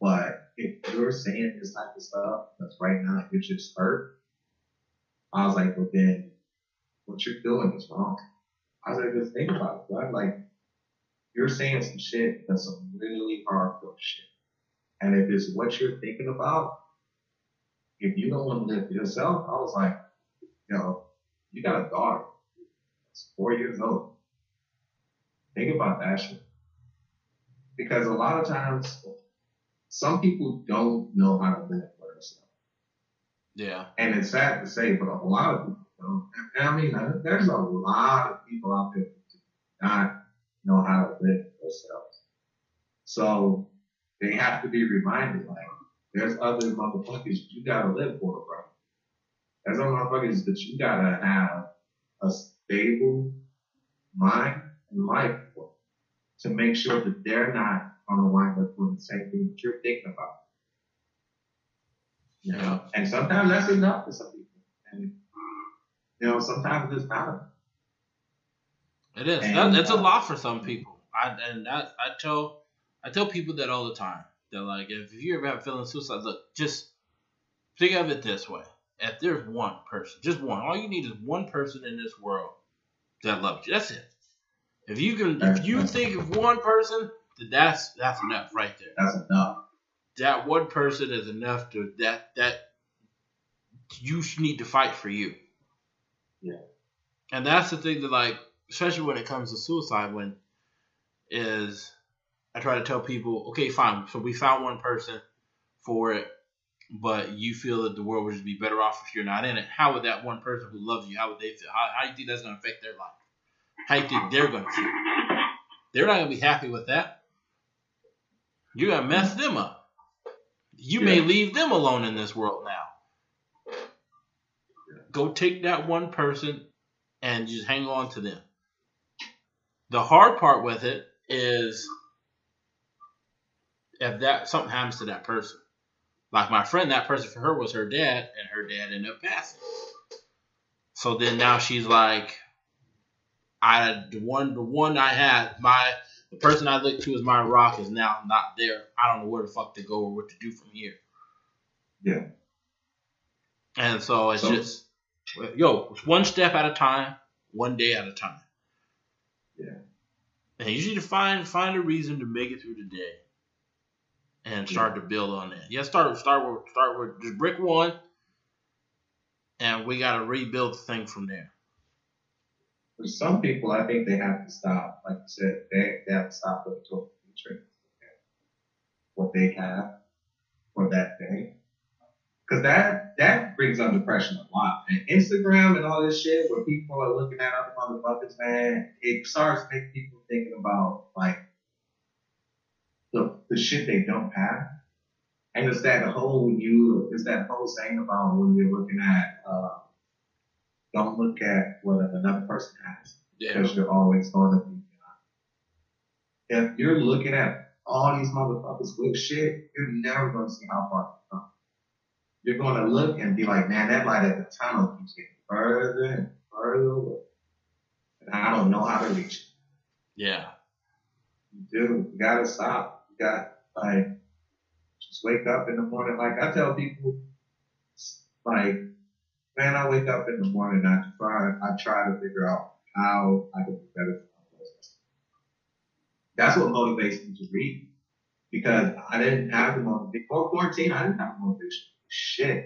But if you're saying this type of stuff, that's right now you're just hurt. I was like, well then what you're doing is wrong. I was like, just think about it. Like, you're saying some shit that's some really hardcore shit. And if it's what you're thinking about, if you don't want to live for yourself, I was like, you know, you got a daughter. It's four years old. Think about that shit. Because a lot of times, some people don't know how to live for themselves. Yeah. And it's sad to say, but a lot of people don't. And I mean, uh, there's a lot of people out there who do not know how to live for themselves. So they have to be reminded, like, there's other motherfuckers you gotta live for, bro. There's other motherfuckers that you gotta have a stable mind and life for to make sure that they're not on the wind up doing the same thing that you're thinking about. You know, and sometimes that's enough for some people. And you know, sometimes it's not enough. It is. And, That, that's a uh, lot for some people. I and that I tell I tell people that all the time. That like if you ever have feeling suicide, look, just think of it this way. If there's one person, just one, all you need is one person in this world that loves you. That's it. If you can if you think of one person, then that's that's enough right there. That's enough. That one person is enough to that that you need to fight for you. Yeah. And that's the thing that like especially when it comes to suicide when is I try to tell people, okay, fine, so we found one person for it, but you feel that the world would just be better off if you're not in it. How would that one person who loves you, how would they feel? How, how do you think that's going to affect their life? How do you think they're going to feel? They're not going to be happy with that. You're going to mess them up. You may leave them alone in this world now. Go take that one person and just hang on to them. The hard part with it is if that something happens to that person. Like my friend, that person for her was her dad, and her dad ended up passing. So then now she's like, I the one the one I had my the person I looked to as my rock is now not there. I don't know where the fuck to go or what to do from here. Yeah. And so it's So- just yo, it's one step at a time, one day at a time. Yeah. And you need to find find a reason to make it through the day, and start to build on that. Yeah, start start with start with just brick one, and we got to rebuild the thing from there. For some people, I think they have to stop. Like you said, they, they have to stop looking toward the future. What they have for that thing, Cause that, that brings on depression a lot. And Instagram and all this shit where people are looking at other motherfuckers, man, it starts making people thinking about like the, shit they don't have. And it's that whole you, it's that whole saying about when you're looking at, uh, don't look at what another person has Yeah, because you're always going to be. If you're looking at all these motherfuckers with shit, you're never going to see how far you come. You're going to look and be like, man, that light at the tunnel keeps getting further and further away. And I don't know how to reach it. yeah, You do. You gotta stop. Got like just wake up in the morning. Like I tell people, like man, I wake up in the morning. I try. I try to figure out how I can be better for my business. That's what motivates me to read because I didn't have the motivation before quarantine. I didn't have the motivation. Shit.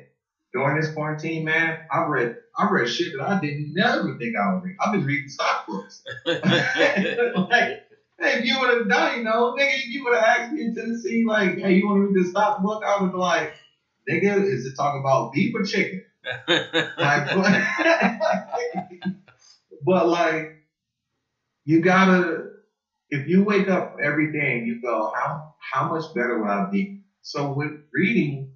During this quarantine, man, I've read I've read shit that I didn't never think I would read. I've been reading stock books. like, hey, if you would have done, you know, nigga, if you would have asked me in Tennessee, like, hey, you want to read this stock book? I would be like, nigga, is it talking about beef or chicken? Like, but like, you gotta, if you wake up every day and you go, how how much better would I be? So with reading,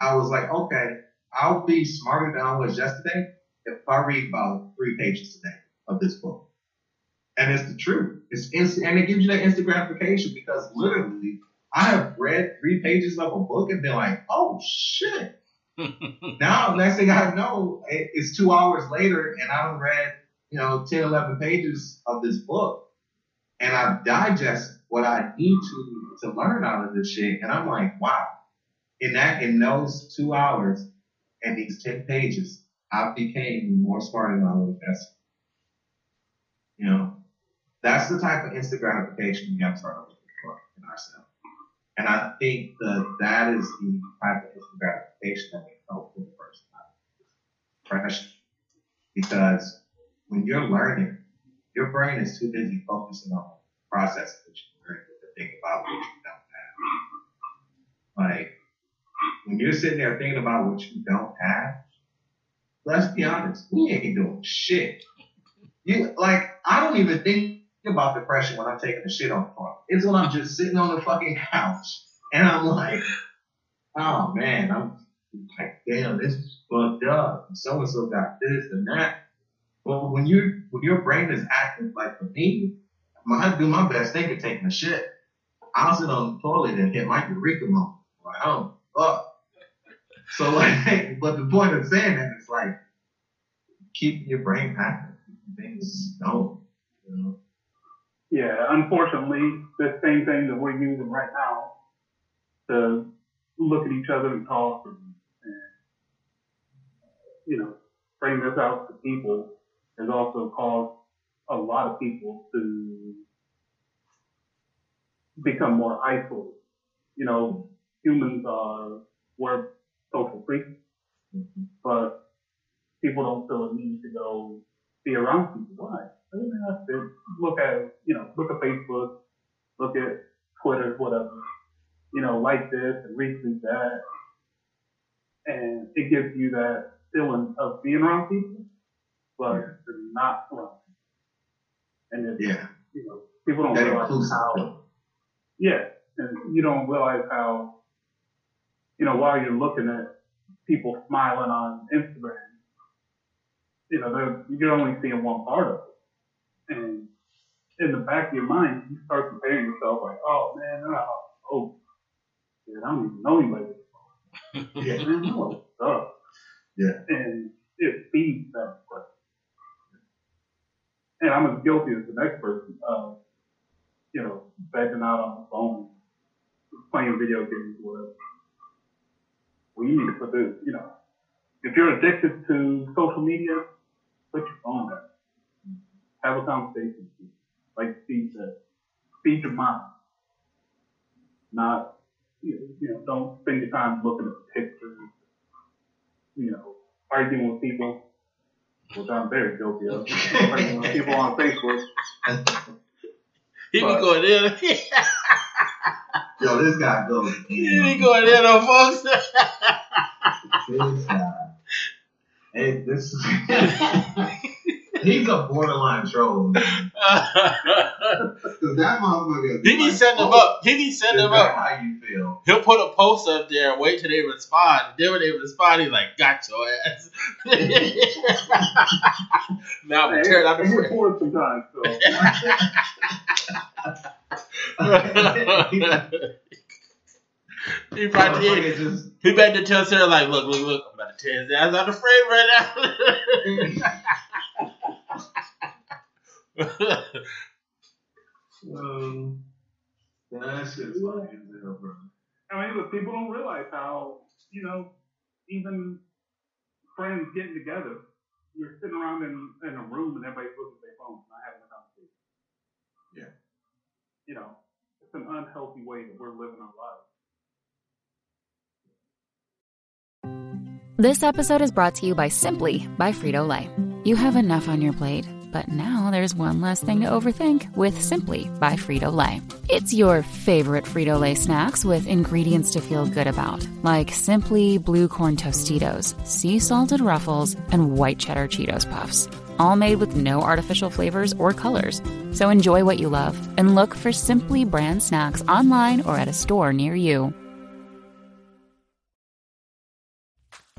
I was like, okay, I'll be smarter than I was yesterday if I read about three pages today of this book. And it's the truth. It's instant, and it gives you that instant gratification because literally, I have read three pages of a book and been like, oh shit. now, next thing I know, it- it's two hours later and I've read, you know, 10, 11 pages of this book and I've digested what I need to, to learn out of this shit. And I'm like, wow, in that, in those two hours and these 10 pages, I became more smart than I was. You know, that's the type of instant gratification we have to looking for in ourselves. And I think that that is the type of instant gratification that we felt for the first time. Depression. Because when you're learning, your brain is too busy focusing on the process that you learned to think about what you don't have. Like, when you're sitting there thinking about what you don't have, let's be honest, we ain't doing shit. You like, I don't even think about depression when I'm taking a shit on the toilet. It's when I'm just sitting on the fucking couch and I'm like, oh man, I'm like, damn, this is fucked up. So and so got this and that. But when you when your brain is active, like for me, I do my best thing at taking a shit. I'll sit on the toilet and hit my eureka moment. Like, oh fuck. So like, but the point of saying that is like keep your brain active. Things don't, you know. Yeah, unfortunately, the same thing that we're using right now to look at each other and talk and, and you know, bring this out to people has also caused a lot of people to become more isolated. You know, humans are, we're social creatures, mm-hmm. but people don't feel a need to go be around people. Why? That's it. Look at, you know, look at Facebook, look at Twitter, whatever. You know, like this and retweet that. And it gives you that feeling of being around people, but Yeah. they're not people. And it's, Yeah. you know, people don't That realize inclusive how, yeah, and you don't realize how, you know, while you're looking at people smiling on Instagram, you know, you're only seeing one part of it. And in the back of your mind, you start comparing yourself like, oh man, oh, oh I don't even know anybody. Yeah. Man, no. Yeah. And it feeds that depression. And I'm as guilty as the next person of, you know, begging out on the phone, playing video games, whatever. Well, you need to put this, you know, if you're addicted to social media, put your phone down. Have a conversation. with people. Like Steve said, feed your mind. Not, you know, you know, don't spend your time looking at pictures, you know, arguing with people, which I'm very guilty of. arguing with people on Facebook. He be But- going in. Yo, this guy goes. he be going in on folks. This guy. Hey, this is. He's a borderline troll. man. Cause that motherfucker. he be like, setting them oh, up. He be setting Is them up. how you feel? He'll put a post up there and wait till they respond. Then when they respond, he's like, "Got your ass." now I'm tear down the It frame. records sometimes, so. he probably Motherfucker did. just. He better to tell Sarah like, "Look, look, look! I'm about to tear his ass out the frame right now." Um, that shit's funny as bro. I mean, look, people don't realize how, you know, even friends getting together, you're sitting around in, in a room and everybody's looking at their phones, not having a conversation. Yeah. You know, it's an unhealthy way that we're living our lives. This episode is brought to you by Simply by Frito Lay. You have enough on your plate, but now there's one less thing to overthink with Simply by Frito Lay. It's your favorite Frito Lay snacks with ingredients to feel good about, like Simply Blue Corn Tostitos, sea salted ruffles, and white cheddar Cheetos puffs. All made with no artificial flavors or colors. So enjoy what you love and look for Simply brand snacks online or at a store near you.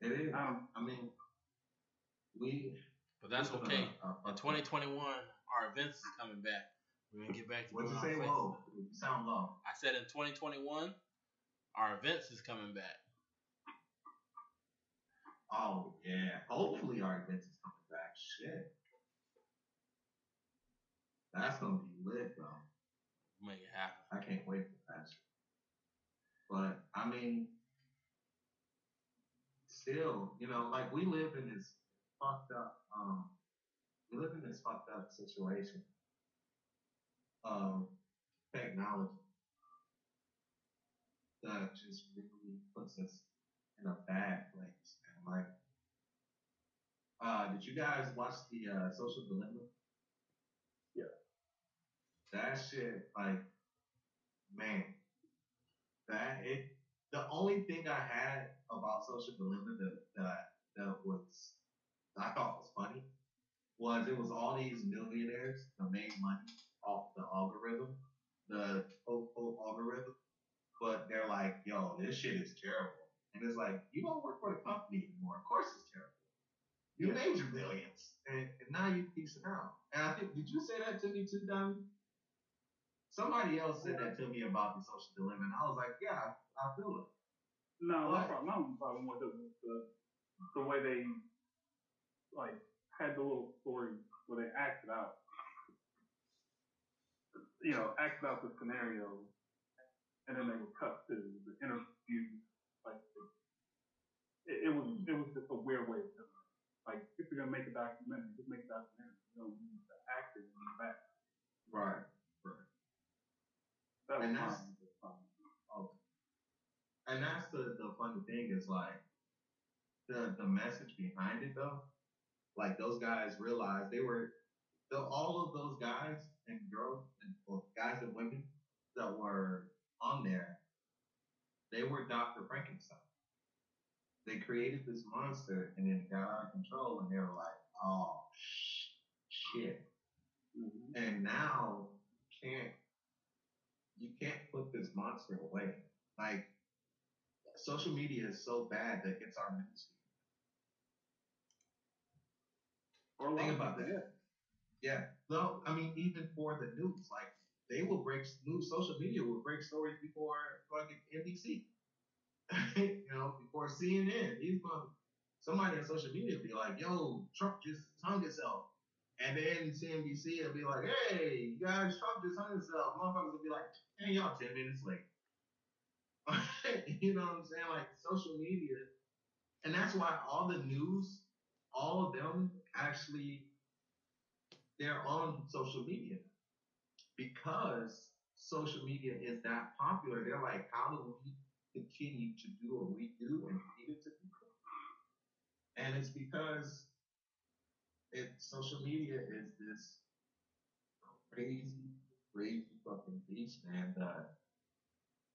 It is. Um, I mean, we. But that's we okay. a- a- uh, In uh, 2021, our events is coming back. We're gonna get back to What'd doing you our say? events. Low. You sound low. I said in 2021, our events is coming back. Oh yeah. Hopefully our events is coming back. Shit. That's gonna be lit, bro. Make it happen. I can't wait for that. shit. But I mean, still, you know, like we live in this fucked up. Um, we live in this fucked up situation of technology that just really puts us in a bad place. And like, uh, did you guys watch the uh, Social Dilemma? Yeah. That shit, like, man, that it. The only thing I had about Social Dilemma that that that was I thought was funny was it was all these millionaires that made money off the algorithm, the quote algorithm, but they're like, yo, this shit is terrible. And it's like, you don't work for the company anymore. Of course it's terrible. You made your millions, and, and now you're piecing out. And I think, did you say that to me too, Donnie? Somebody else said that to me about the social dilemma, and I was like, yeah, I, feel it. No, my problem, my only problem with it was the the way they like had the little story where they acted out, you know, acted out the scenario, and then they would cut to the interview. Like it, it was, it was just a weird way of doing it. Like if you're gonna make a documentary, just make a documentary. You don't need the actors in the back. Right. Right. That was And my that's-. Okay. And that's the, the funny thing is like the the message behind it though. Like those guys realized they were the, all of those guys and girls and well, guys and women that were on there, they were Dr. Frankenstein. They created this monster and then it got out of control and they were like, oh sh- shit. Mhm. And now you can't you can't put this monster away. Like social media is so bad that it's our news. Or Think about that. Yeah. No, I mean even for the news, like they will break news. Social media will break stories before fucking NBC. you know, before CNN. These somebody on social media will be like, "Yo, Trump just hung himself," and then CNBC will be like, "Hey, you guys, Trump just hung himself." Motherfuckers will be like, "Hey, y'all, ten minutes late." you know what I'm saying? Like social media, and that's why all the news, all of them actually, they're on social media because social media is that popular. They're like, how do we continue to do what we do and feed it to people? And it's because it social media is this crazy, crazy fucking beast, man, that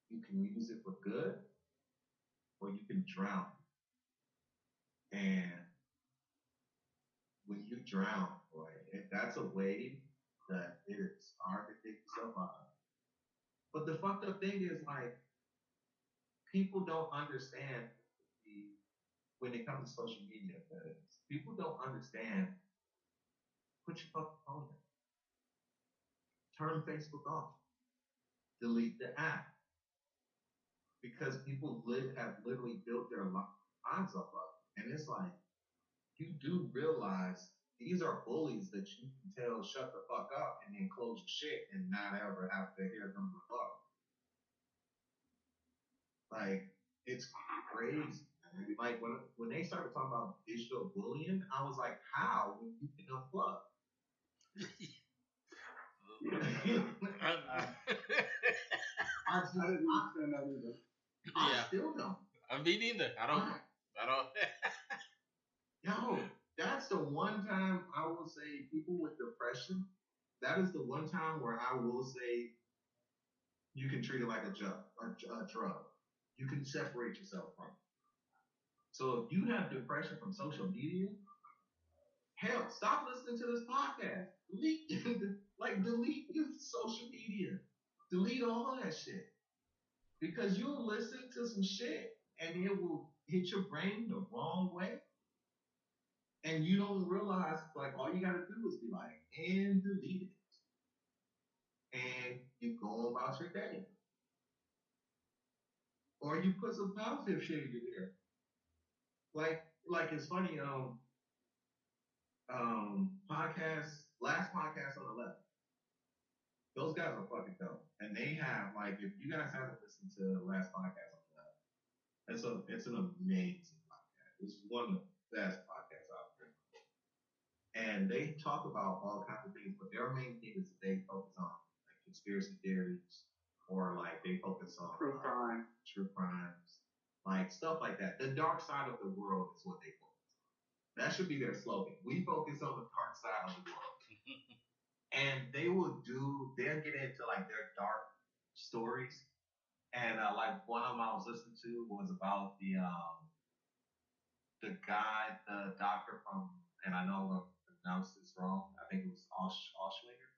you can use it for good or you can drown. And when you drown, boy, it, that's a wave that it is hard to take yourself out of. But the fucked up thing is like people don't understand the when it comes to social media, that is, people don't understand put your fucking phone down. Turn Facebook off. Delete the app. Because people live have literally built their lives up of it. And it's like you do realize these are bullies that you can tell shut the fuck up and then close your shit and not ever have to hear them rebut. Like it's crazy. Like when when they started talking about digital bullying, I was like, how when you can unplug? I, I I, that either. I Yeah. still don't. I mean, neither. I don't. I don't. Yo, that's the one time I will say people with depression. That is the one time where I will say you can treat it like a drug, a, a drug. you can separate yourself from. it. So if you have depression from social media, hell, stop listening to this podcast. Delete, like delete your social media. Delete all that shit. Because you'll listen to some shit and it will hit your brain the wrong way. And you don't realize, like, all you gotta do is be like, and delete it. And you go about your day. Or you put some positive shit in there. Like, like it's funny, um, um, podcast, last podcast on the left. Those guys are fucking dope. And they have, like, if you guys haven't listened to the last podcast on the it's a, it's an amazing podcast. It's one of the best podcasts out there. And they talk about all kinds of things, but their main thing is that they focus on like conspiracy theories or like they focus on True uh, crime. true crimes, like stuff like that. The dark side of the world is what they focus on. That should be their slogan. We focus on the dark side of the world. and they will do, they'll get into like their dark stories. And uh, like one of them I was listening to was about the um the guy, the doctor from, and I know I'm pronounce this wrong. I think it was Osh Oshwinger.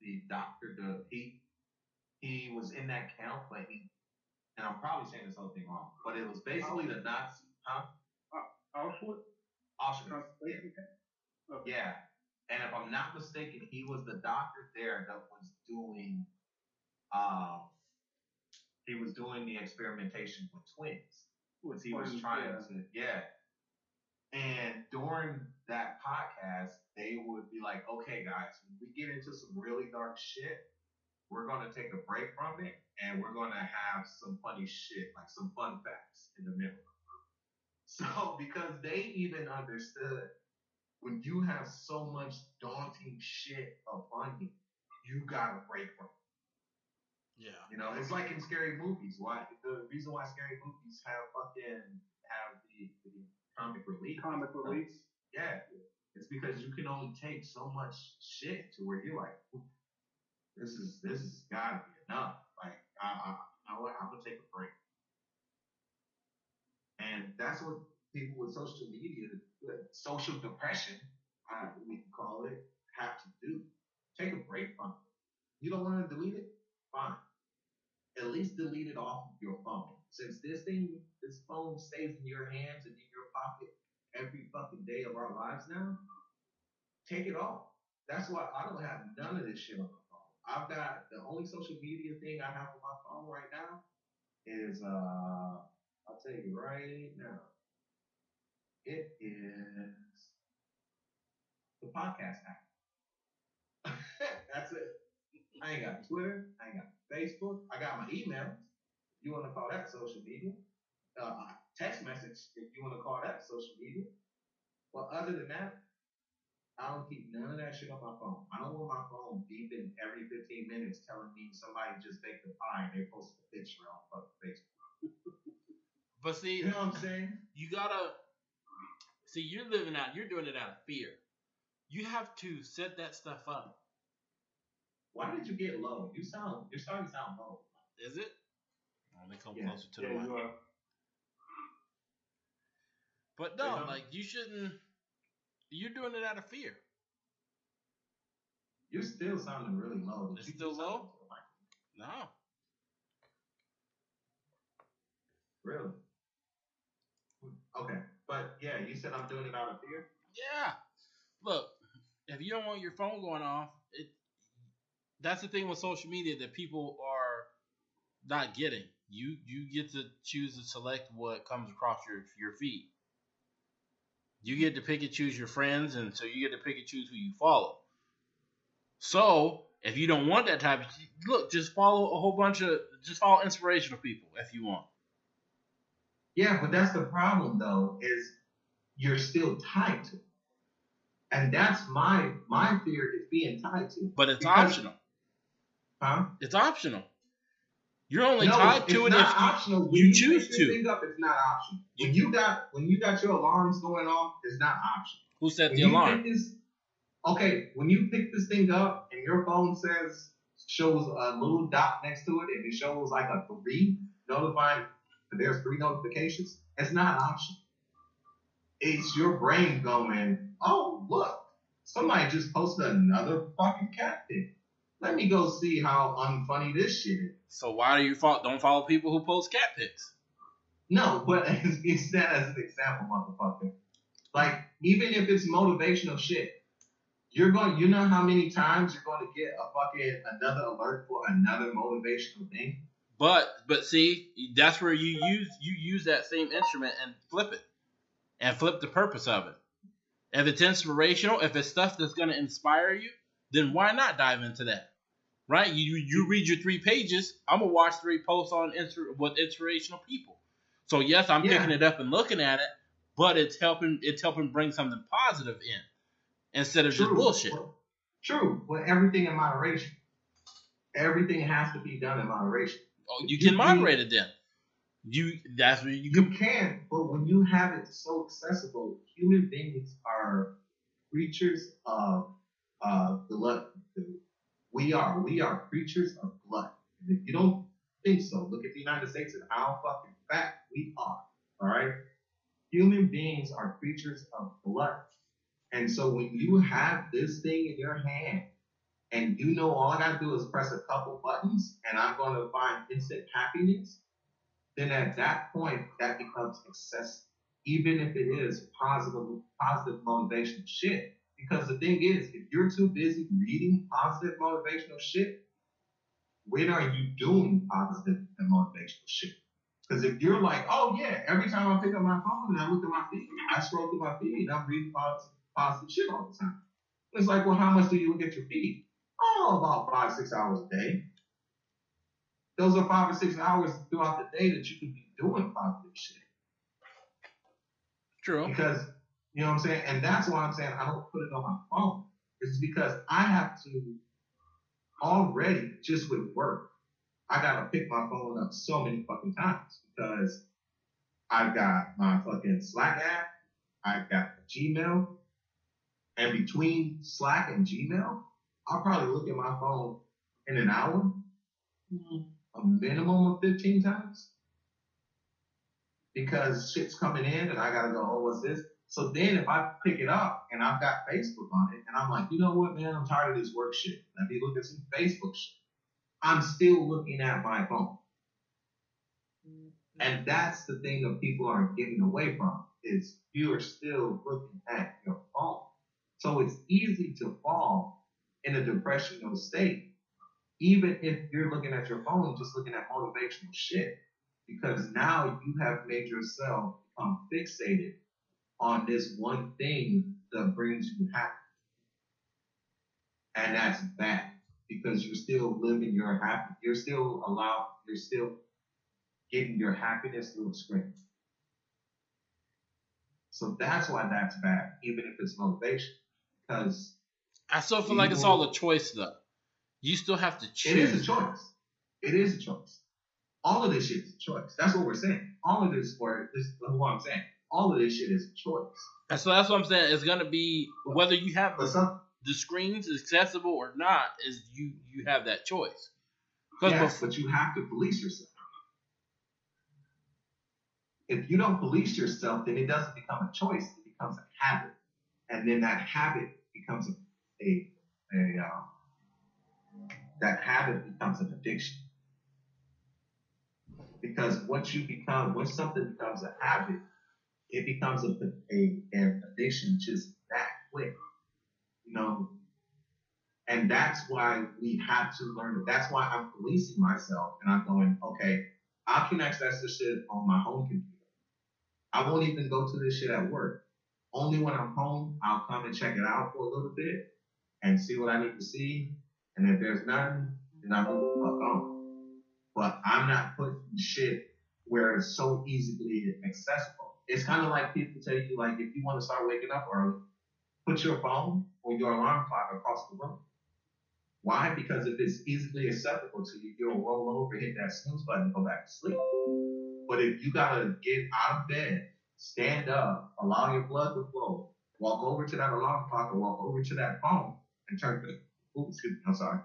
The doctor, the he he was in that camp, but he, and I'm probably saying this whole thing wrong, but it was basically the Nazi, huh? Auschwitz Auschwitz. camp. Okay. Yeah. And if I'm not mistaken, he was the doctor there that was doing um he was doing the experimentation with twins. He was trying yeah. to yeah. And during that podcast, they would be like, okay guys, we get into some really dark shit, we're gonna take a break from it and we're gonna have some funny shit, like some fun facts in the middle. So because they even understood when you have so much daunting shit upon you, you gotta break from it. Yeah. You know, it's like in scary movies. Why the reason why scary movies have fucking have the, the comic relief. Comic relief. Yeah. It's because you can only take so much shit to where you're like, this is this has gotta be enough. Like I I you know what, I'm gonna take a break. And that's what people with social media, social depression, uh, we can call it, have to do. Take a break from it. You don't want to delete it? Fine. At least delete it off of your phone. Since this thing, this phone stays in your hands and in your pocket every fucking day of our lives now, take it off. That's why I don't have none of this shit on my phone. I've got the only social media thing I have on my phone right now is uh I'll tell you right now. It is the podcast app. That's it. I ain't got Twitter. I ain't got Facebook. I got my emails. If you want to call that social media. Uh, text message, if you want to call that social media. But other than that, I don't keep none of that shit on my phone. I don't want my phone beeping every 15 minutes telling me somebody just baked a pie and they posted a picture on fucking Facebook. But see, You know what I'm saying? you gotta see. You're living out. You're doing it out of fear. You have to set that stuff up. Why did you get low? You sound, you're starting to sound low. Is it? Let me come Yeah. closer to Yeah, the mic. you are. But no, Yeah. like you shouldn't. You're doing it out of fear. You're still sounding really low. Did It's still low? something to the mic? No. Really? Okay. Yeah, you said I'm doing it out of fear? Yeah. Look, if you don't want your phone going off, it. That's the thing with social media that people are not getting. You you get to choose to select what comes across your your feed. You get to pick and choose your friends, and so you get to pick and choose who you follow. So if you don't want that type of look, just follow a whole bunch of just follow inspirational people if you want. Yeah, but that's the problem though, is you're still tied to it. And that's my my fear is being tied to it. But it's Because- optional. Huh? It's optional. You're only no, tied to it if you, optional. When you choose to. Thing up, it's not optional. When you got when you got your alarms going off, it's not optional. who set When the alarm. this, okay, when you pick this thing up and your phone says shows a little dot next to it and it shows like a three notifying there's three notifications, it's not an option. It's your brain going, oh, look, somebody just posted another fucking cat pic. Let me go see how unfunny this shit is. So why do you follow, don't follow people who post cat pics? No, but it's that as an example, motherfucker. Like, even if it's motivational shit, you're going you know how many times you're going to get a fucking another alert for another motivational thing? But but see, that's where you use you use that same instrument and flip it. And flip the purpose of it. If it's inspirational, if it's stuff that's gonna inspire you, then why not dive into that? Right? You you read your three pages. I'm gonna watch three posts on with inspirational people. So yes, I'm Yeah. picking it up and looking at it, but it's helping it's helping bring something positive in instead of just bullshit. True, but everything in moderation. Everything has to be done in moderation. Oh, you You can moderate it then. You that's what you You can but when you have it so accessible, human beings are creatures of uh, gluttony. We are. We are creatures of gluttony. And if you don't think so, look at the United States and how fucking fat we are. All right? Human beings are creatures of gluttony. And so when you have this thing in your hand and you know all I gotta do is press a couple buttons and I'm gonna find instant happiness, then at that point that becomes excessive. Even if it is positive positive motivational shit. Because the thing is, if you're too busy reading positive motivational shit, when are you doing positive and motivational shit? Because if you're like, oh yeah, every time I pick up my phone and I look at my feed, I scroll through my feed, I'm reading positive, positive shit all the time. It's like, well, how much do you look at your feed? Oh, about five, six hours a day. Those are five or six hours throughout the day that you can be doing positive shit. true. Because, you know what I'm saying? And that's why I'm saying I don't put it on my phone. It's because I have to already, just with work, I gotta pick my phone up so many fucking times because I've got my fucking Slack app, I've got Gmail, and between Slack and Gmail, I'll probably look at my phone in an hour, mm-hmm. A minimum of 15 times. Because shit's coming in and I gotta go, oh, what's this? So then if I pick it up and I've got Facebook on it and I'm like, you know what, man, I'm tired of this work shit. Let me look at some Facebook shit. I'm still looking at my phone. Mm-hmm. And that's the thing that people aren't getting away from is you are still looking at your phone. So it's easy to fall in a depressional state, even if you're looking at your phone, just looking at motivational shit, because now you have made yourself become fixated on this one thing that brings you happiness. And that's bad because you're still living your happy, you're still allowed, you're still getting your happiness through a screen. So that's why that's bad, even if it's motivation, because I still feel like it's all a choice though. You still have to choose. it is a choice. It is a choice. All of this shit is a choice. That's what we're saying. All of this, for this, is what I'm saying. All of this shit is a choice. And so that's what I'm saying. It's gonna be whether you have some, the screens accessible or not. Is you you have that choice. Yes, but you have to police yourself. If you don't police yourself, then it doesn't become a choice. It becomes a habit, and then that habit becomes a a, a um, that habit becomes an addiction. Because once you become, once something becomes a habit, it becomes a, a an addiction just that quick. You know, and that's why we have to learn it. That's why I'm policing myself and I'm going, okay, I can access this shit on my home computer. I won't even go to this shit at work. Only when I'm home, I'll come and check it out for a little bit and see what I need to see. And if there's nothing, then I move the fuck on. But I'm not putting shit where it's so easily accessible. It's kind of like people tell you, like, if you want to start waking up early, put your phone or your alarm clock across the room. Why? Because if it's easily acceptable to you, you'll roll over, hit that snooze button, and go back to sleep. But if you gotta get out of bed, stand up, allow your blood to flow, walk over to that alarm clock or walk over to that phone and turn the oops, excuse me, I'm sorry.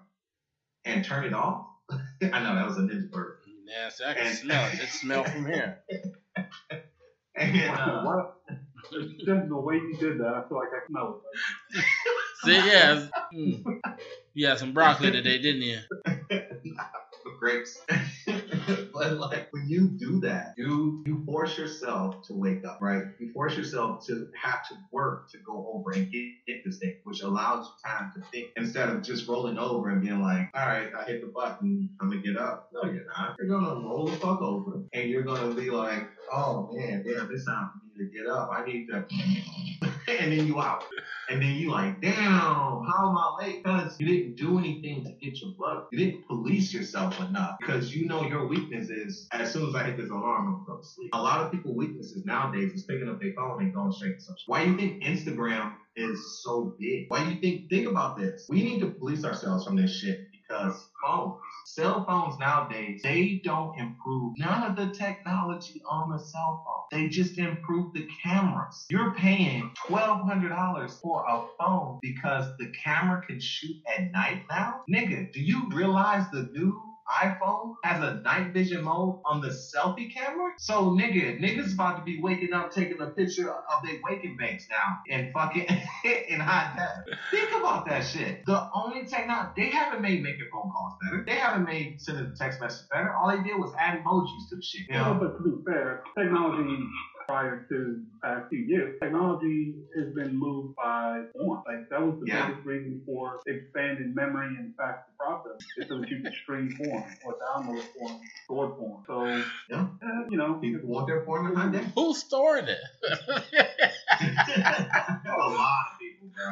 and turn it off. I know that was a ninja yeah so I can And- smell it. It smell from here. And uh, Why- the way you did that, I feel like I smell it. See, yeah. Mm. You had some broccoli today, didn't you? grapes. but like when you do that, you you force yourself to wake up, right? You force yourself to have to work to go over and get, get this thing, which allows you time to think instead of just rolling over and being like, all right, I hit the button, I'm gonna get up. No, you're not. You're gonna roll the fuck over and you're gonna be like, oh man, damn, it's time for me to get up. I need to and then you out. And then you like, damn, how am I late? Because you didn't do anything to get your blood. You didn't police yourself enough because you know your weakness is as soon as I hit this alarm, I'm gonna go to sleep. A lot of people weaknesses nowadays is picking up their phone and going straight to social. Why do you think Instagram is so big? Why do you think think about this? We need to police ourselves from this shit because phones. Cell phones nowadays, they don't improve none of the technology on the cell phone. They just improve the cameras. You're paying $1,200 for a phone because the camera can shoot at night now? Nigga, do you realize the new iPhone has a night vision mode on the selfie camera? So nigga, niggas about to be waking up taking a picture of their waking banks now and fucking hit in high def. Think about that shit. The only technology they haven't made making phone calls better. They haven't made sending a text message better. All they did was add emojis to the shit. You know? but to be fair, technology prior to the past few years, technology has been moved by porn. Like that was the Yeah. biggest reason for expanding memory and faster process, is so that you could stream porn or download porn, store porn. So, Yeah. eh, you know, People want their porn in high def. Who stored it? a lot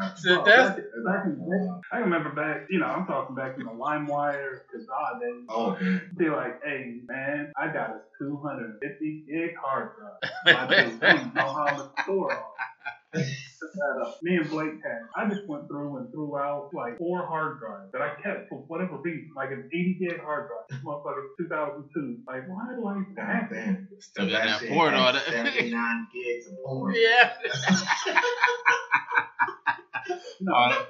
of. So Well, that's back, back in the day, I remember back, you know, I'm talking back in the LimeWire, Kazaa days. Oh, man. Be like, hey, man, I got a 250 gig hard drive. I just don't know how to store all. Set that up. Me and Blake had. I just went through and threw out like four hard drives that I kept for whatever reason, like an 80 gig hard drive. This motherfucker 2002. Like, why do I even have that? damn. Still got that shit porn had on it. 79 gigs of porn. yeah.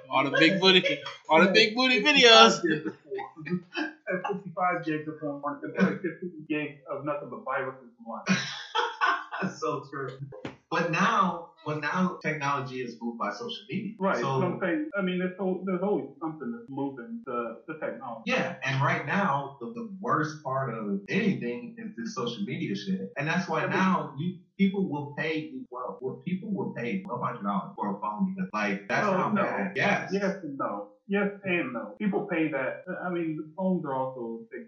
All the, big booty, all the big booty videos. gigs of porn. That's 55 gigs of porn. It's like 15 gigs of nothing but viruses and. That's so true. But now, but now technology is moved by social media. Right. So I'm saying, I mean, there's, there's always something that's moving the, the technology. Yeah, and right now the, the worst part of anything is this social media shit, and that's why now you people will pay you well. Well, people will pay twelve hundred dollars for a phone because like that's Oh, how no. bad. Yes. Yes and no. Yes and no. People pay that. I mean, the phones are also big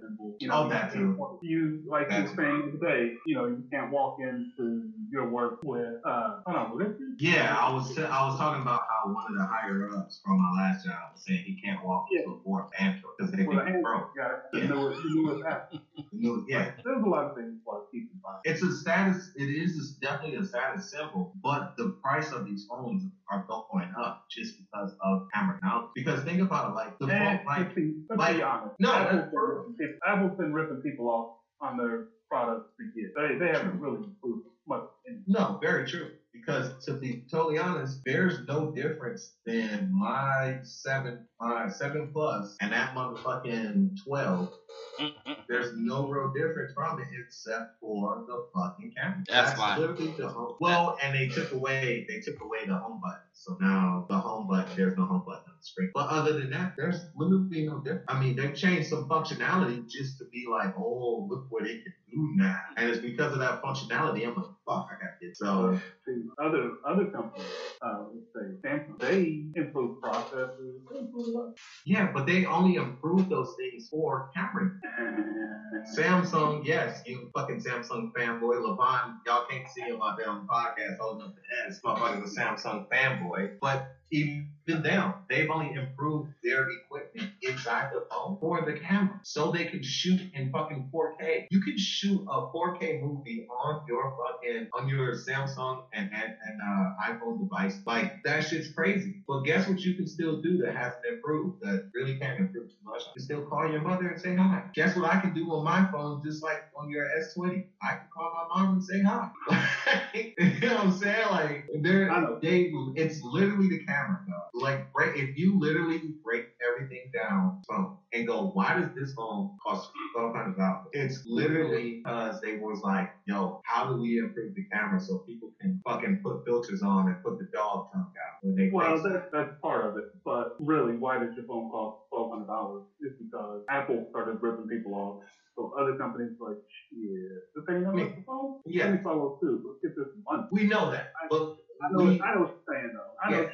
symbol. You know, Oh, that too. you like That were saying today. You know, you can't walk into your work with. Uh, on, was this? Yeah, I was I was talking about how one of the higher ups from my last job was saying he can't walk Yeah. into a board Android because they think a he's hand broke. The Yeah. newest, the newest app. You- Yeah, There's a lot of things why people buy. it's a status. It is definitely a status symbol, but the price of these phones are going up just because of camera technology. Because think about it, like the phone, like be, like- no, Apple's that's been, ripping people, Apple's been ripping people off on their products for years. They, they haven't really improved much. In, No, very true. Because to be totally honest, there's no difference than my seven, my seven plus, and that motherfucking twelve. There's no real difference from it except for the fucking camera. That's why. literally the home. Well, and they took away, they took away the home button. So now the home button, there's no home button on the screen. But other than that, there's literally no difference. I mean, they've changed some functionality just to be like, oh, look what it can do now. And it's because of that functionality. I'm like, fuck, I got it. So other other companies, uh, let's say Samsung, they improve processors. They improve a lot. yeah, but they only improve those things for camera. Samsung, yes, you fucking Samsung fanboy. Levon, y'all can't see him out there on the podcast holding up the S. Motherfucker's a Samsung fanboy. But even them, they've only improved their equipment inside the phone for the camera. So they can shoot in fucking 4K. You can shoot a 4K movie on your fucking, on your Samsung and, and, and uh, iPhone device. Like, that shit's crazy. But guess what you can still do that hasn't improved, that really can't improve too much? You can still call your mother and say hi. Guess what I can do on my phone, just like on your S20? I can call my mom and say hi. you know what I'm saying? Like, they're, I know. they, it's literally the camera, dog. Like, break, if you literally break everything down from and go, why does this phone cost twelve hundred dollars? It's literally because they was like, yo, how do we improve the camera so people can fucking put filters on and put the dog tongue out when they Well, FaceTime? that's that's part of it, but really, why does your phone cost twelve hundred dollars? Is because Apple started ripping people off. So other companies like, yeah, this ain't no extra phone. Yeah. Let me follow suit. Let's get this money. We know that, but I know, we, I know what you're saying though. I know Yeah.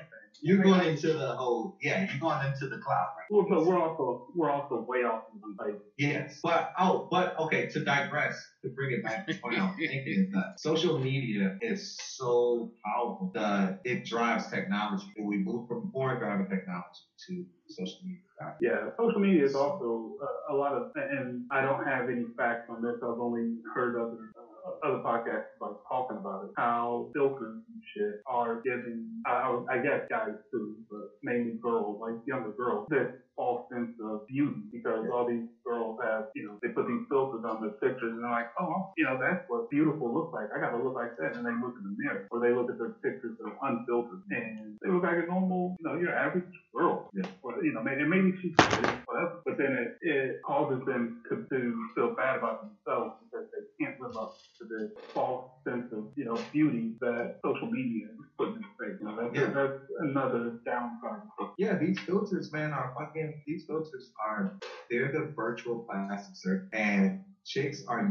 What you're going into the whole, yeah, you're going into the cloud, right? Well, but we're also we're also way off in some places. Yes, but oh, but okay. To digress, to bring it back to the point I was thinking is that social media is so powerful that it drives technology. And we move from foreign driving technology to social media. Yeah, social media is also uh, a lot of, and I don't have any facts on this. I've only heard other uh, other podcasts like talking about it. How filters and shit are giving, I, I guess guys too, but mainly girls, like younger girls, this false sense of beauty because all these girls have, you know, they put these filters on their pictures and they're like, oh, you know, that's what beautiful looks like. I gotta look like that. And they look in the mirror or they look at their pictures that are unfiltered and they look like a normal, you know, your average girl. Yeah. Or, you know, maybe, maybe she's whatever. But then it, it causes them to, to feel bad about themselves because they can't live up to this false sense of, you know, beauty that social media is putting in place. You know, that's, Yeah. that's another downside. Yeah, these filters, man, are fucking. These filters are they're the virtual plastic surgery, and chicks are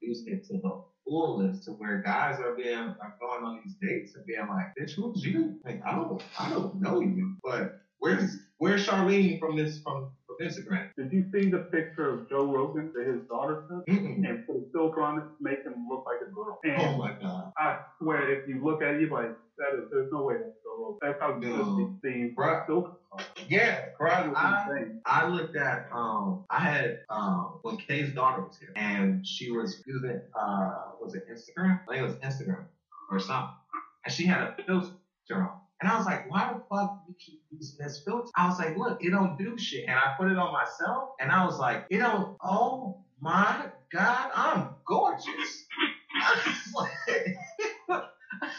using it to the fullest, to where guys are being are going on these dates and being like, "Bitch, who's you? Like, I don't, I don't know you, but where's where's Charlene from this from Instagram? Did you see the picture of Joe Rogan that his daughter took Mm-mm. and put a filter on it to make him look like a girl? Oh And my god, I swear, if you look at it, you're like, that is, there's no way that's Joe Rogan. That's how good these, these Bruh. filters yeah, I. I looked at um I had um when Kay's daughter was here and she was using uh was it Instagram? I think it was Instagram or something. And she had a filter on. And I was like, why the fuck you keep using this filter? I was like, look, it don't do shit. And I put it on myself and I was like, it don't oh my god, I'm gorgeous. I was like,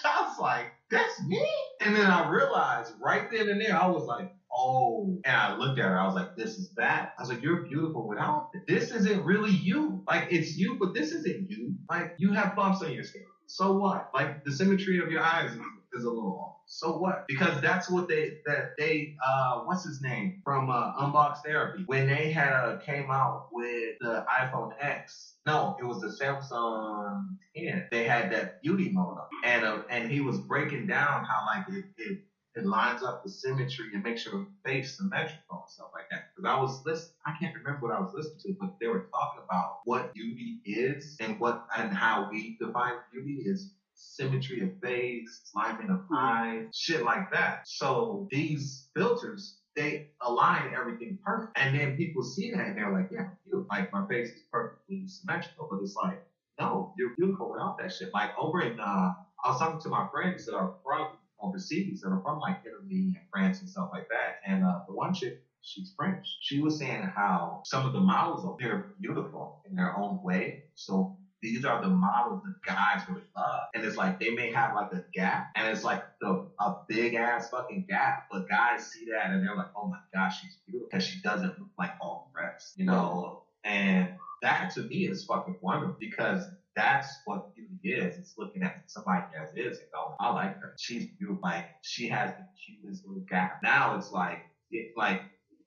I was like, that's me? And then I realized right then and there, I was like, oh. And I looked at her, I was like, this is that. I was like, you're beautiful without it. This isn't really you. Like, it's you, but this isn't you. Like, you have bumps on your skin. So what? Like, the symmetry of your eyes is a little off. So what? Because that's what they, that they, uh, what's his name? From, uh, Unbox Therapy. When they had, uh, came out with the iPhone X. No, it was the Samsung 10. They had that beauty mode. And, uh, and he was breaking down how, like, it, it it lines up the symmetry and makes your face symmetrical and stuff like that. Because I was listening, I can't remember what I was listening to, but they were talking about what beauty is and what and how we define beauty is symmetry of face, alignment of eyes, shit like that. So these filters, they align everything perfect, and then people see that and they're like, yeah, you like my face is perfectly symmetrical, but it's like, no, you're beautiful without that shit. Like over in, uh, I was talking to my friends that are from overseas that are from like Italy and France and stuff like that. And uh, the one chick, she's French. She was saying how some of the models over there are beautiful in their own way. So these are the models that guys really love. And it's like they may have like a gap and it's like the a big ass fucking gap. But guys see that and they're like, oh my gosh, she's beautiful. Because she doesn't look like all the rest, you know? And that to me is fucking wonderful because that's what beauty is. It's looking at somebody as is and going, I like her. She's beautiful. Like she has the cutest little gap. Now it's like it's like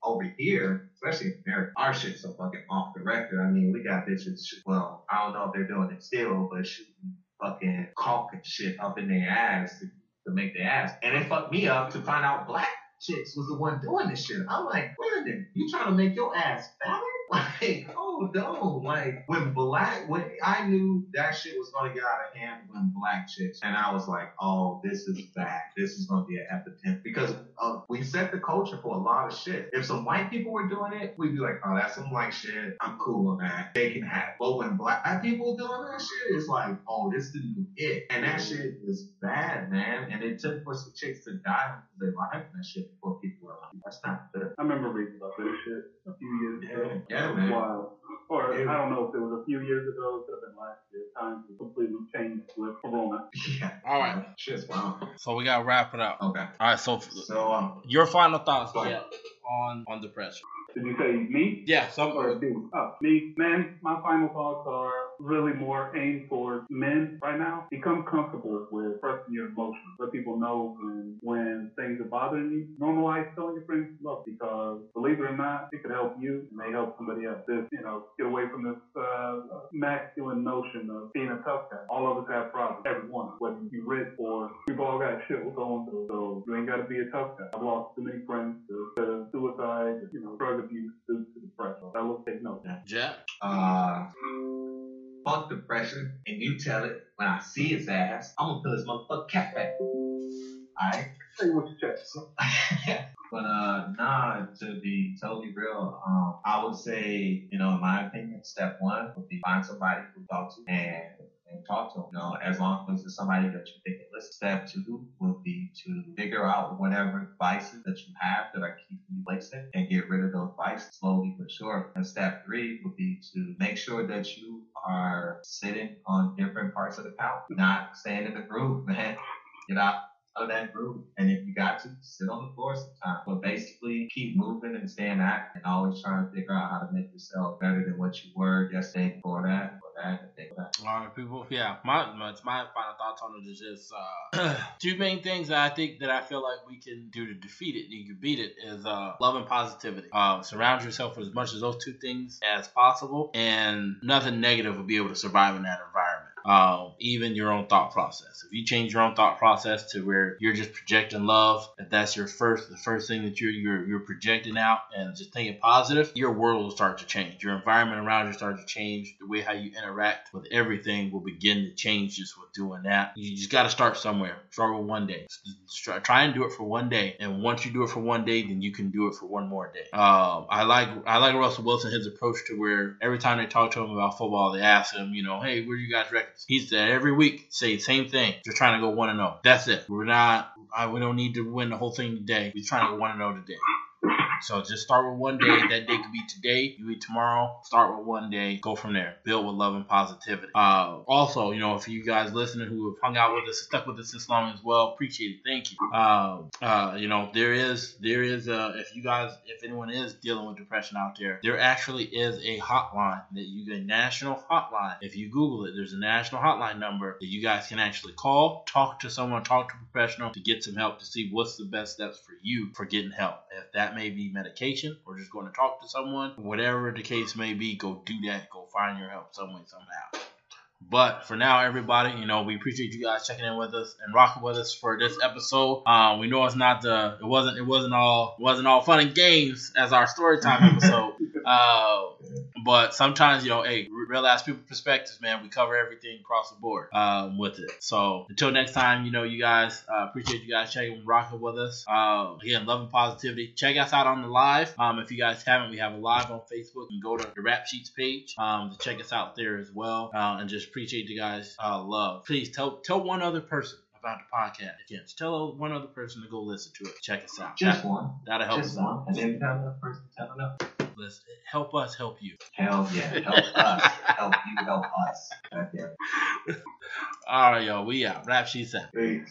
over here, especially in America, our shit's so fucking off the record. I mean, we got bitches. Well, I don't know if they're doing it still, but shooting fucking caulk and shit up in their ass to, to make their ass. And it fucked me up to find out black chicks was the one doing this shit. I'm like, Brandon, you trying to make your ass fatter? Like, oh no. Like when black when I knew that shit was gonna get out of hand when black chicks and I was like, oh, this is bad. This is gonna be an epidemic. Because uh, we set the culture for a lot of shit. If some white people were doing it, we'd be like, oh, that's some white shit. I'm cool on that. They can have it. But when black people doing that shit, it's like, oh, this is it. And that shit is bad, man. And it took for some chicks to die because they liked that shit before people were like, that's not good. I remember reading about this shit a few years ago. Yeah, It was man. wild. Or Yeah. I don't know if it was a few years ago, it could have been last year. Times have completely changed with Corona. Yeah. All right. Shit's wild. So we gotta wrap it up. Okay. All right. So So, um, your final thoughts Go yeah, on on depression. Did you say me? Yeah, some Or dude? Oh, me, man. My final thoughts are really more aimed towards men right now. Become comfortable with expressing your emotions. Let people know when when things are bothering you. Normalize telling your friends you love because believe it or not, it could help you. It may help somebody else. This, you know, get away from this uh, masculine notion of being a tough guy. All of us have problems. Everyone, whether you rich or we've all got shit we're going through. So you ain't got to be a tough guy. I've lost too many friends to, to suicide, you know, drug abuse, due to depression. I will take note. Jack. Uh, fuck depression, and you tell it when I see his ass, I'm gonna pull his motherfucking cat back. Alright? Say what you check. but uh nah, to be totally real, um, I would say, you know, in my opinion, step one would be find somebody to talk to and and talk to them. You know, as long as it's somebody that you think can listen. Step two would be to figure out whatever vices that you have that are keeping you wasted and get rid of those vices slowly but sure. And step three would be to make sure that you are sitting on different parts of the couch, not staying in the groove, man. Get out of that groove. And if you got to, sit on the floor sometimes. But basically, keep moving and staying active and always trying to figure out how to make yourself better than what you were yesterday before that, that, that. All right, people. Yeah, my my, my final thoughts on it is just uh, two main things that I think that I feel like we can do to defeat it. You can beat it is uh, love and positivity. Uh, surround yourself with as much of those two things as possible, and nothing negative will be able to survive in that environment. Um, even your own thought process. If you change your own thought process to where you're just projecting love, if that's your first, the first thing that you're you're, you're projecting out, and just thinking positive, your world will start to change. Your environment around you starts to change. The way how you interact with everything will begin to change just with doing that. You just got to start somewhere. Start with one day. Try and do it for one day, and once you do it for one day, then you can do it for one more day. Um, I like I like Russell Wilson his approach to where every time they talk to him about football, they ask him, you know, hey, where do you guys reckon? He said every week say the same thing. They're trying to go one and zero. That's it. We're not. I, we don't need to win the whole thing today. We're trying to go one and zero today. So just start with one day. That day could be today. You eat tomorrow. Start with one day. Go from there. Build with love and positivity. Uh, also, you know, if you guys listening who have hung out with us, stuck with us this long as well, appreciate it. Thank you. Uh, uh, you know, there is there is uh, if you guys if anyone is dealing with depression out there, there actually is a hotline that you get a national hotline. If you Google it, there's a national hotline number that you guys can actually call, talk to someone, talk to a professional to get some help to see what's the best steps for you for getting help. If that may be medication or just going to talk to someone, whatever the case may be, go do that. Go find your help some way, somehow. But for now, everybody, you know, we appreciate you guys checking in with us and rocking with us for this episode. Um, we know it's not the, it wasn't, it wasn't all, it wasn't all fun and games as our story time episode. Uh, but sometimes, you know, hey, real ass people perspectives, man. We cover everything across the board um, with it. So until next time, you know, you guys uh, appreciate you guys checking, rocking with us. Uh, again, love and positivity. Check us out on the live. Um, if you guys haven't, we have a live on Facebook. And go to the Rap Sheets page um, to check us out there as well. Uh, and just appreciate you guys' uh, love. Please tell tell one other person about the podcast. Again, just tell one other person to go listen to it. Check us out. Just That- one. That'll help Just us out. one. And then tell another person, tell another. Let's help us help you. Hell yeah. Help us. help you help us. God damn. All right, y'all. We out. Rap sheets out. Peace.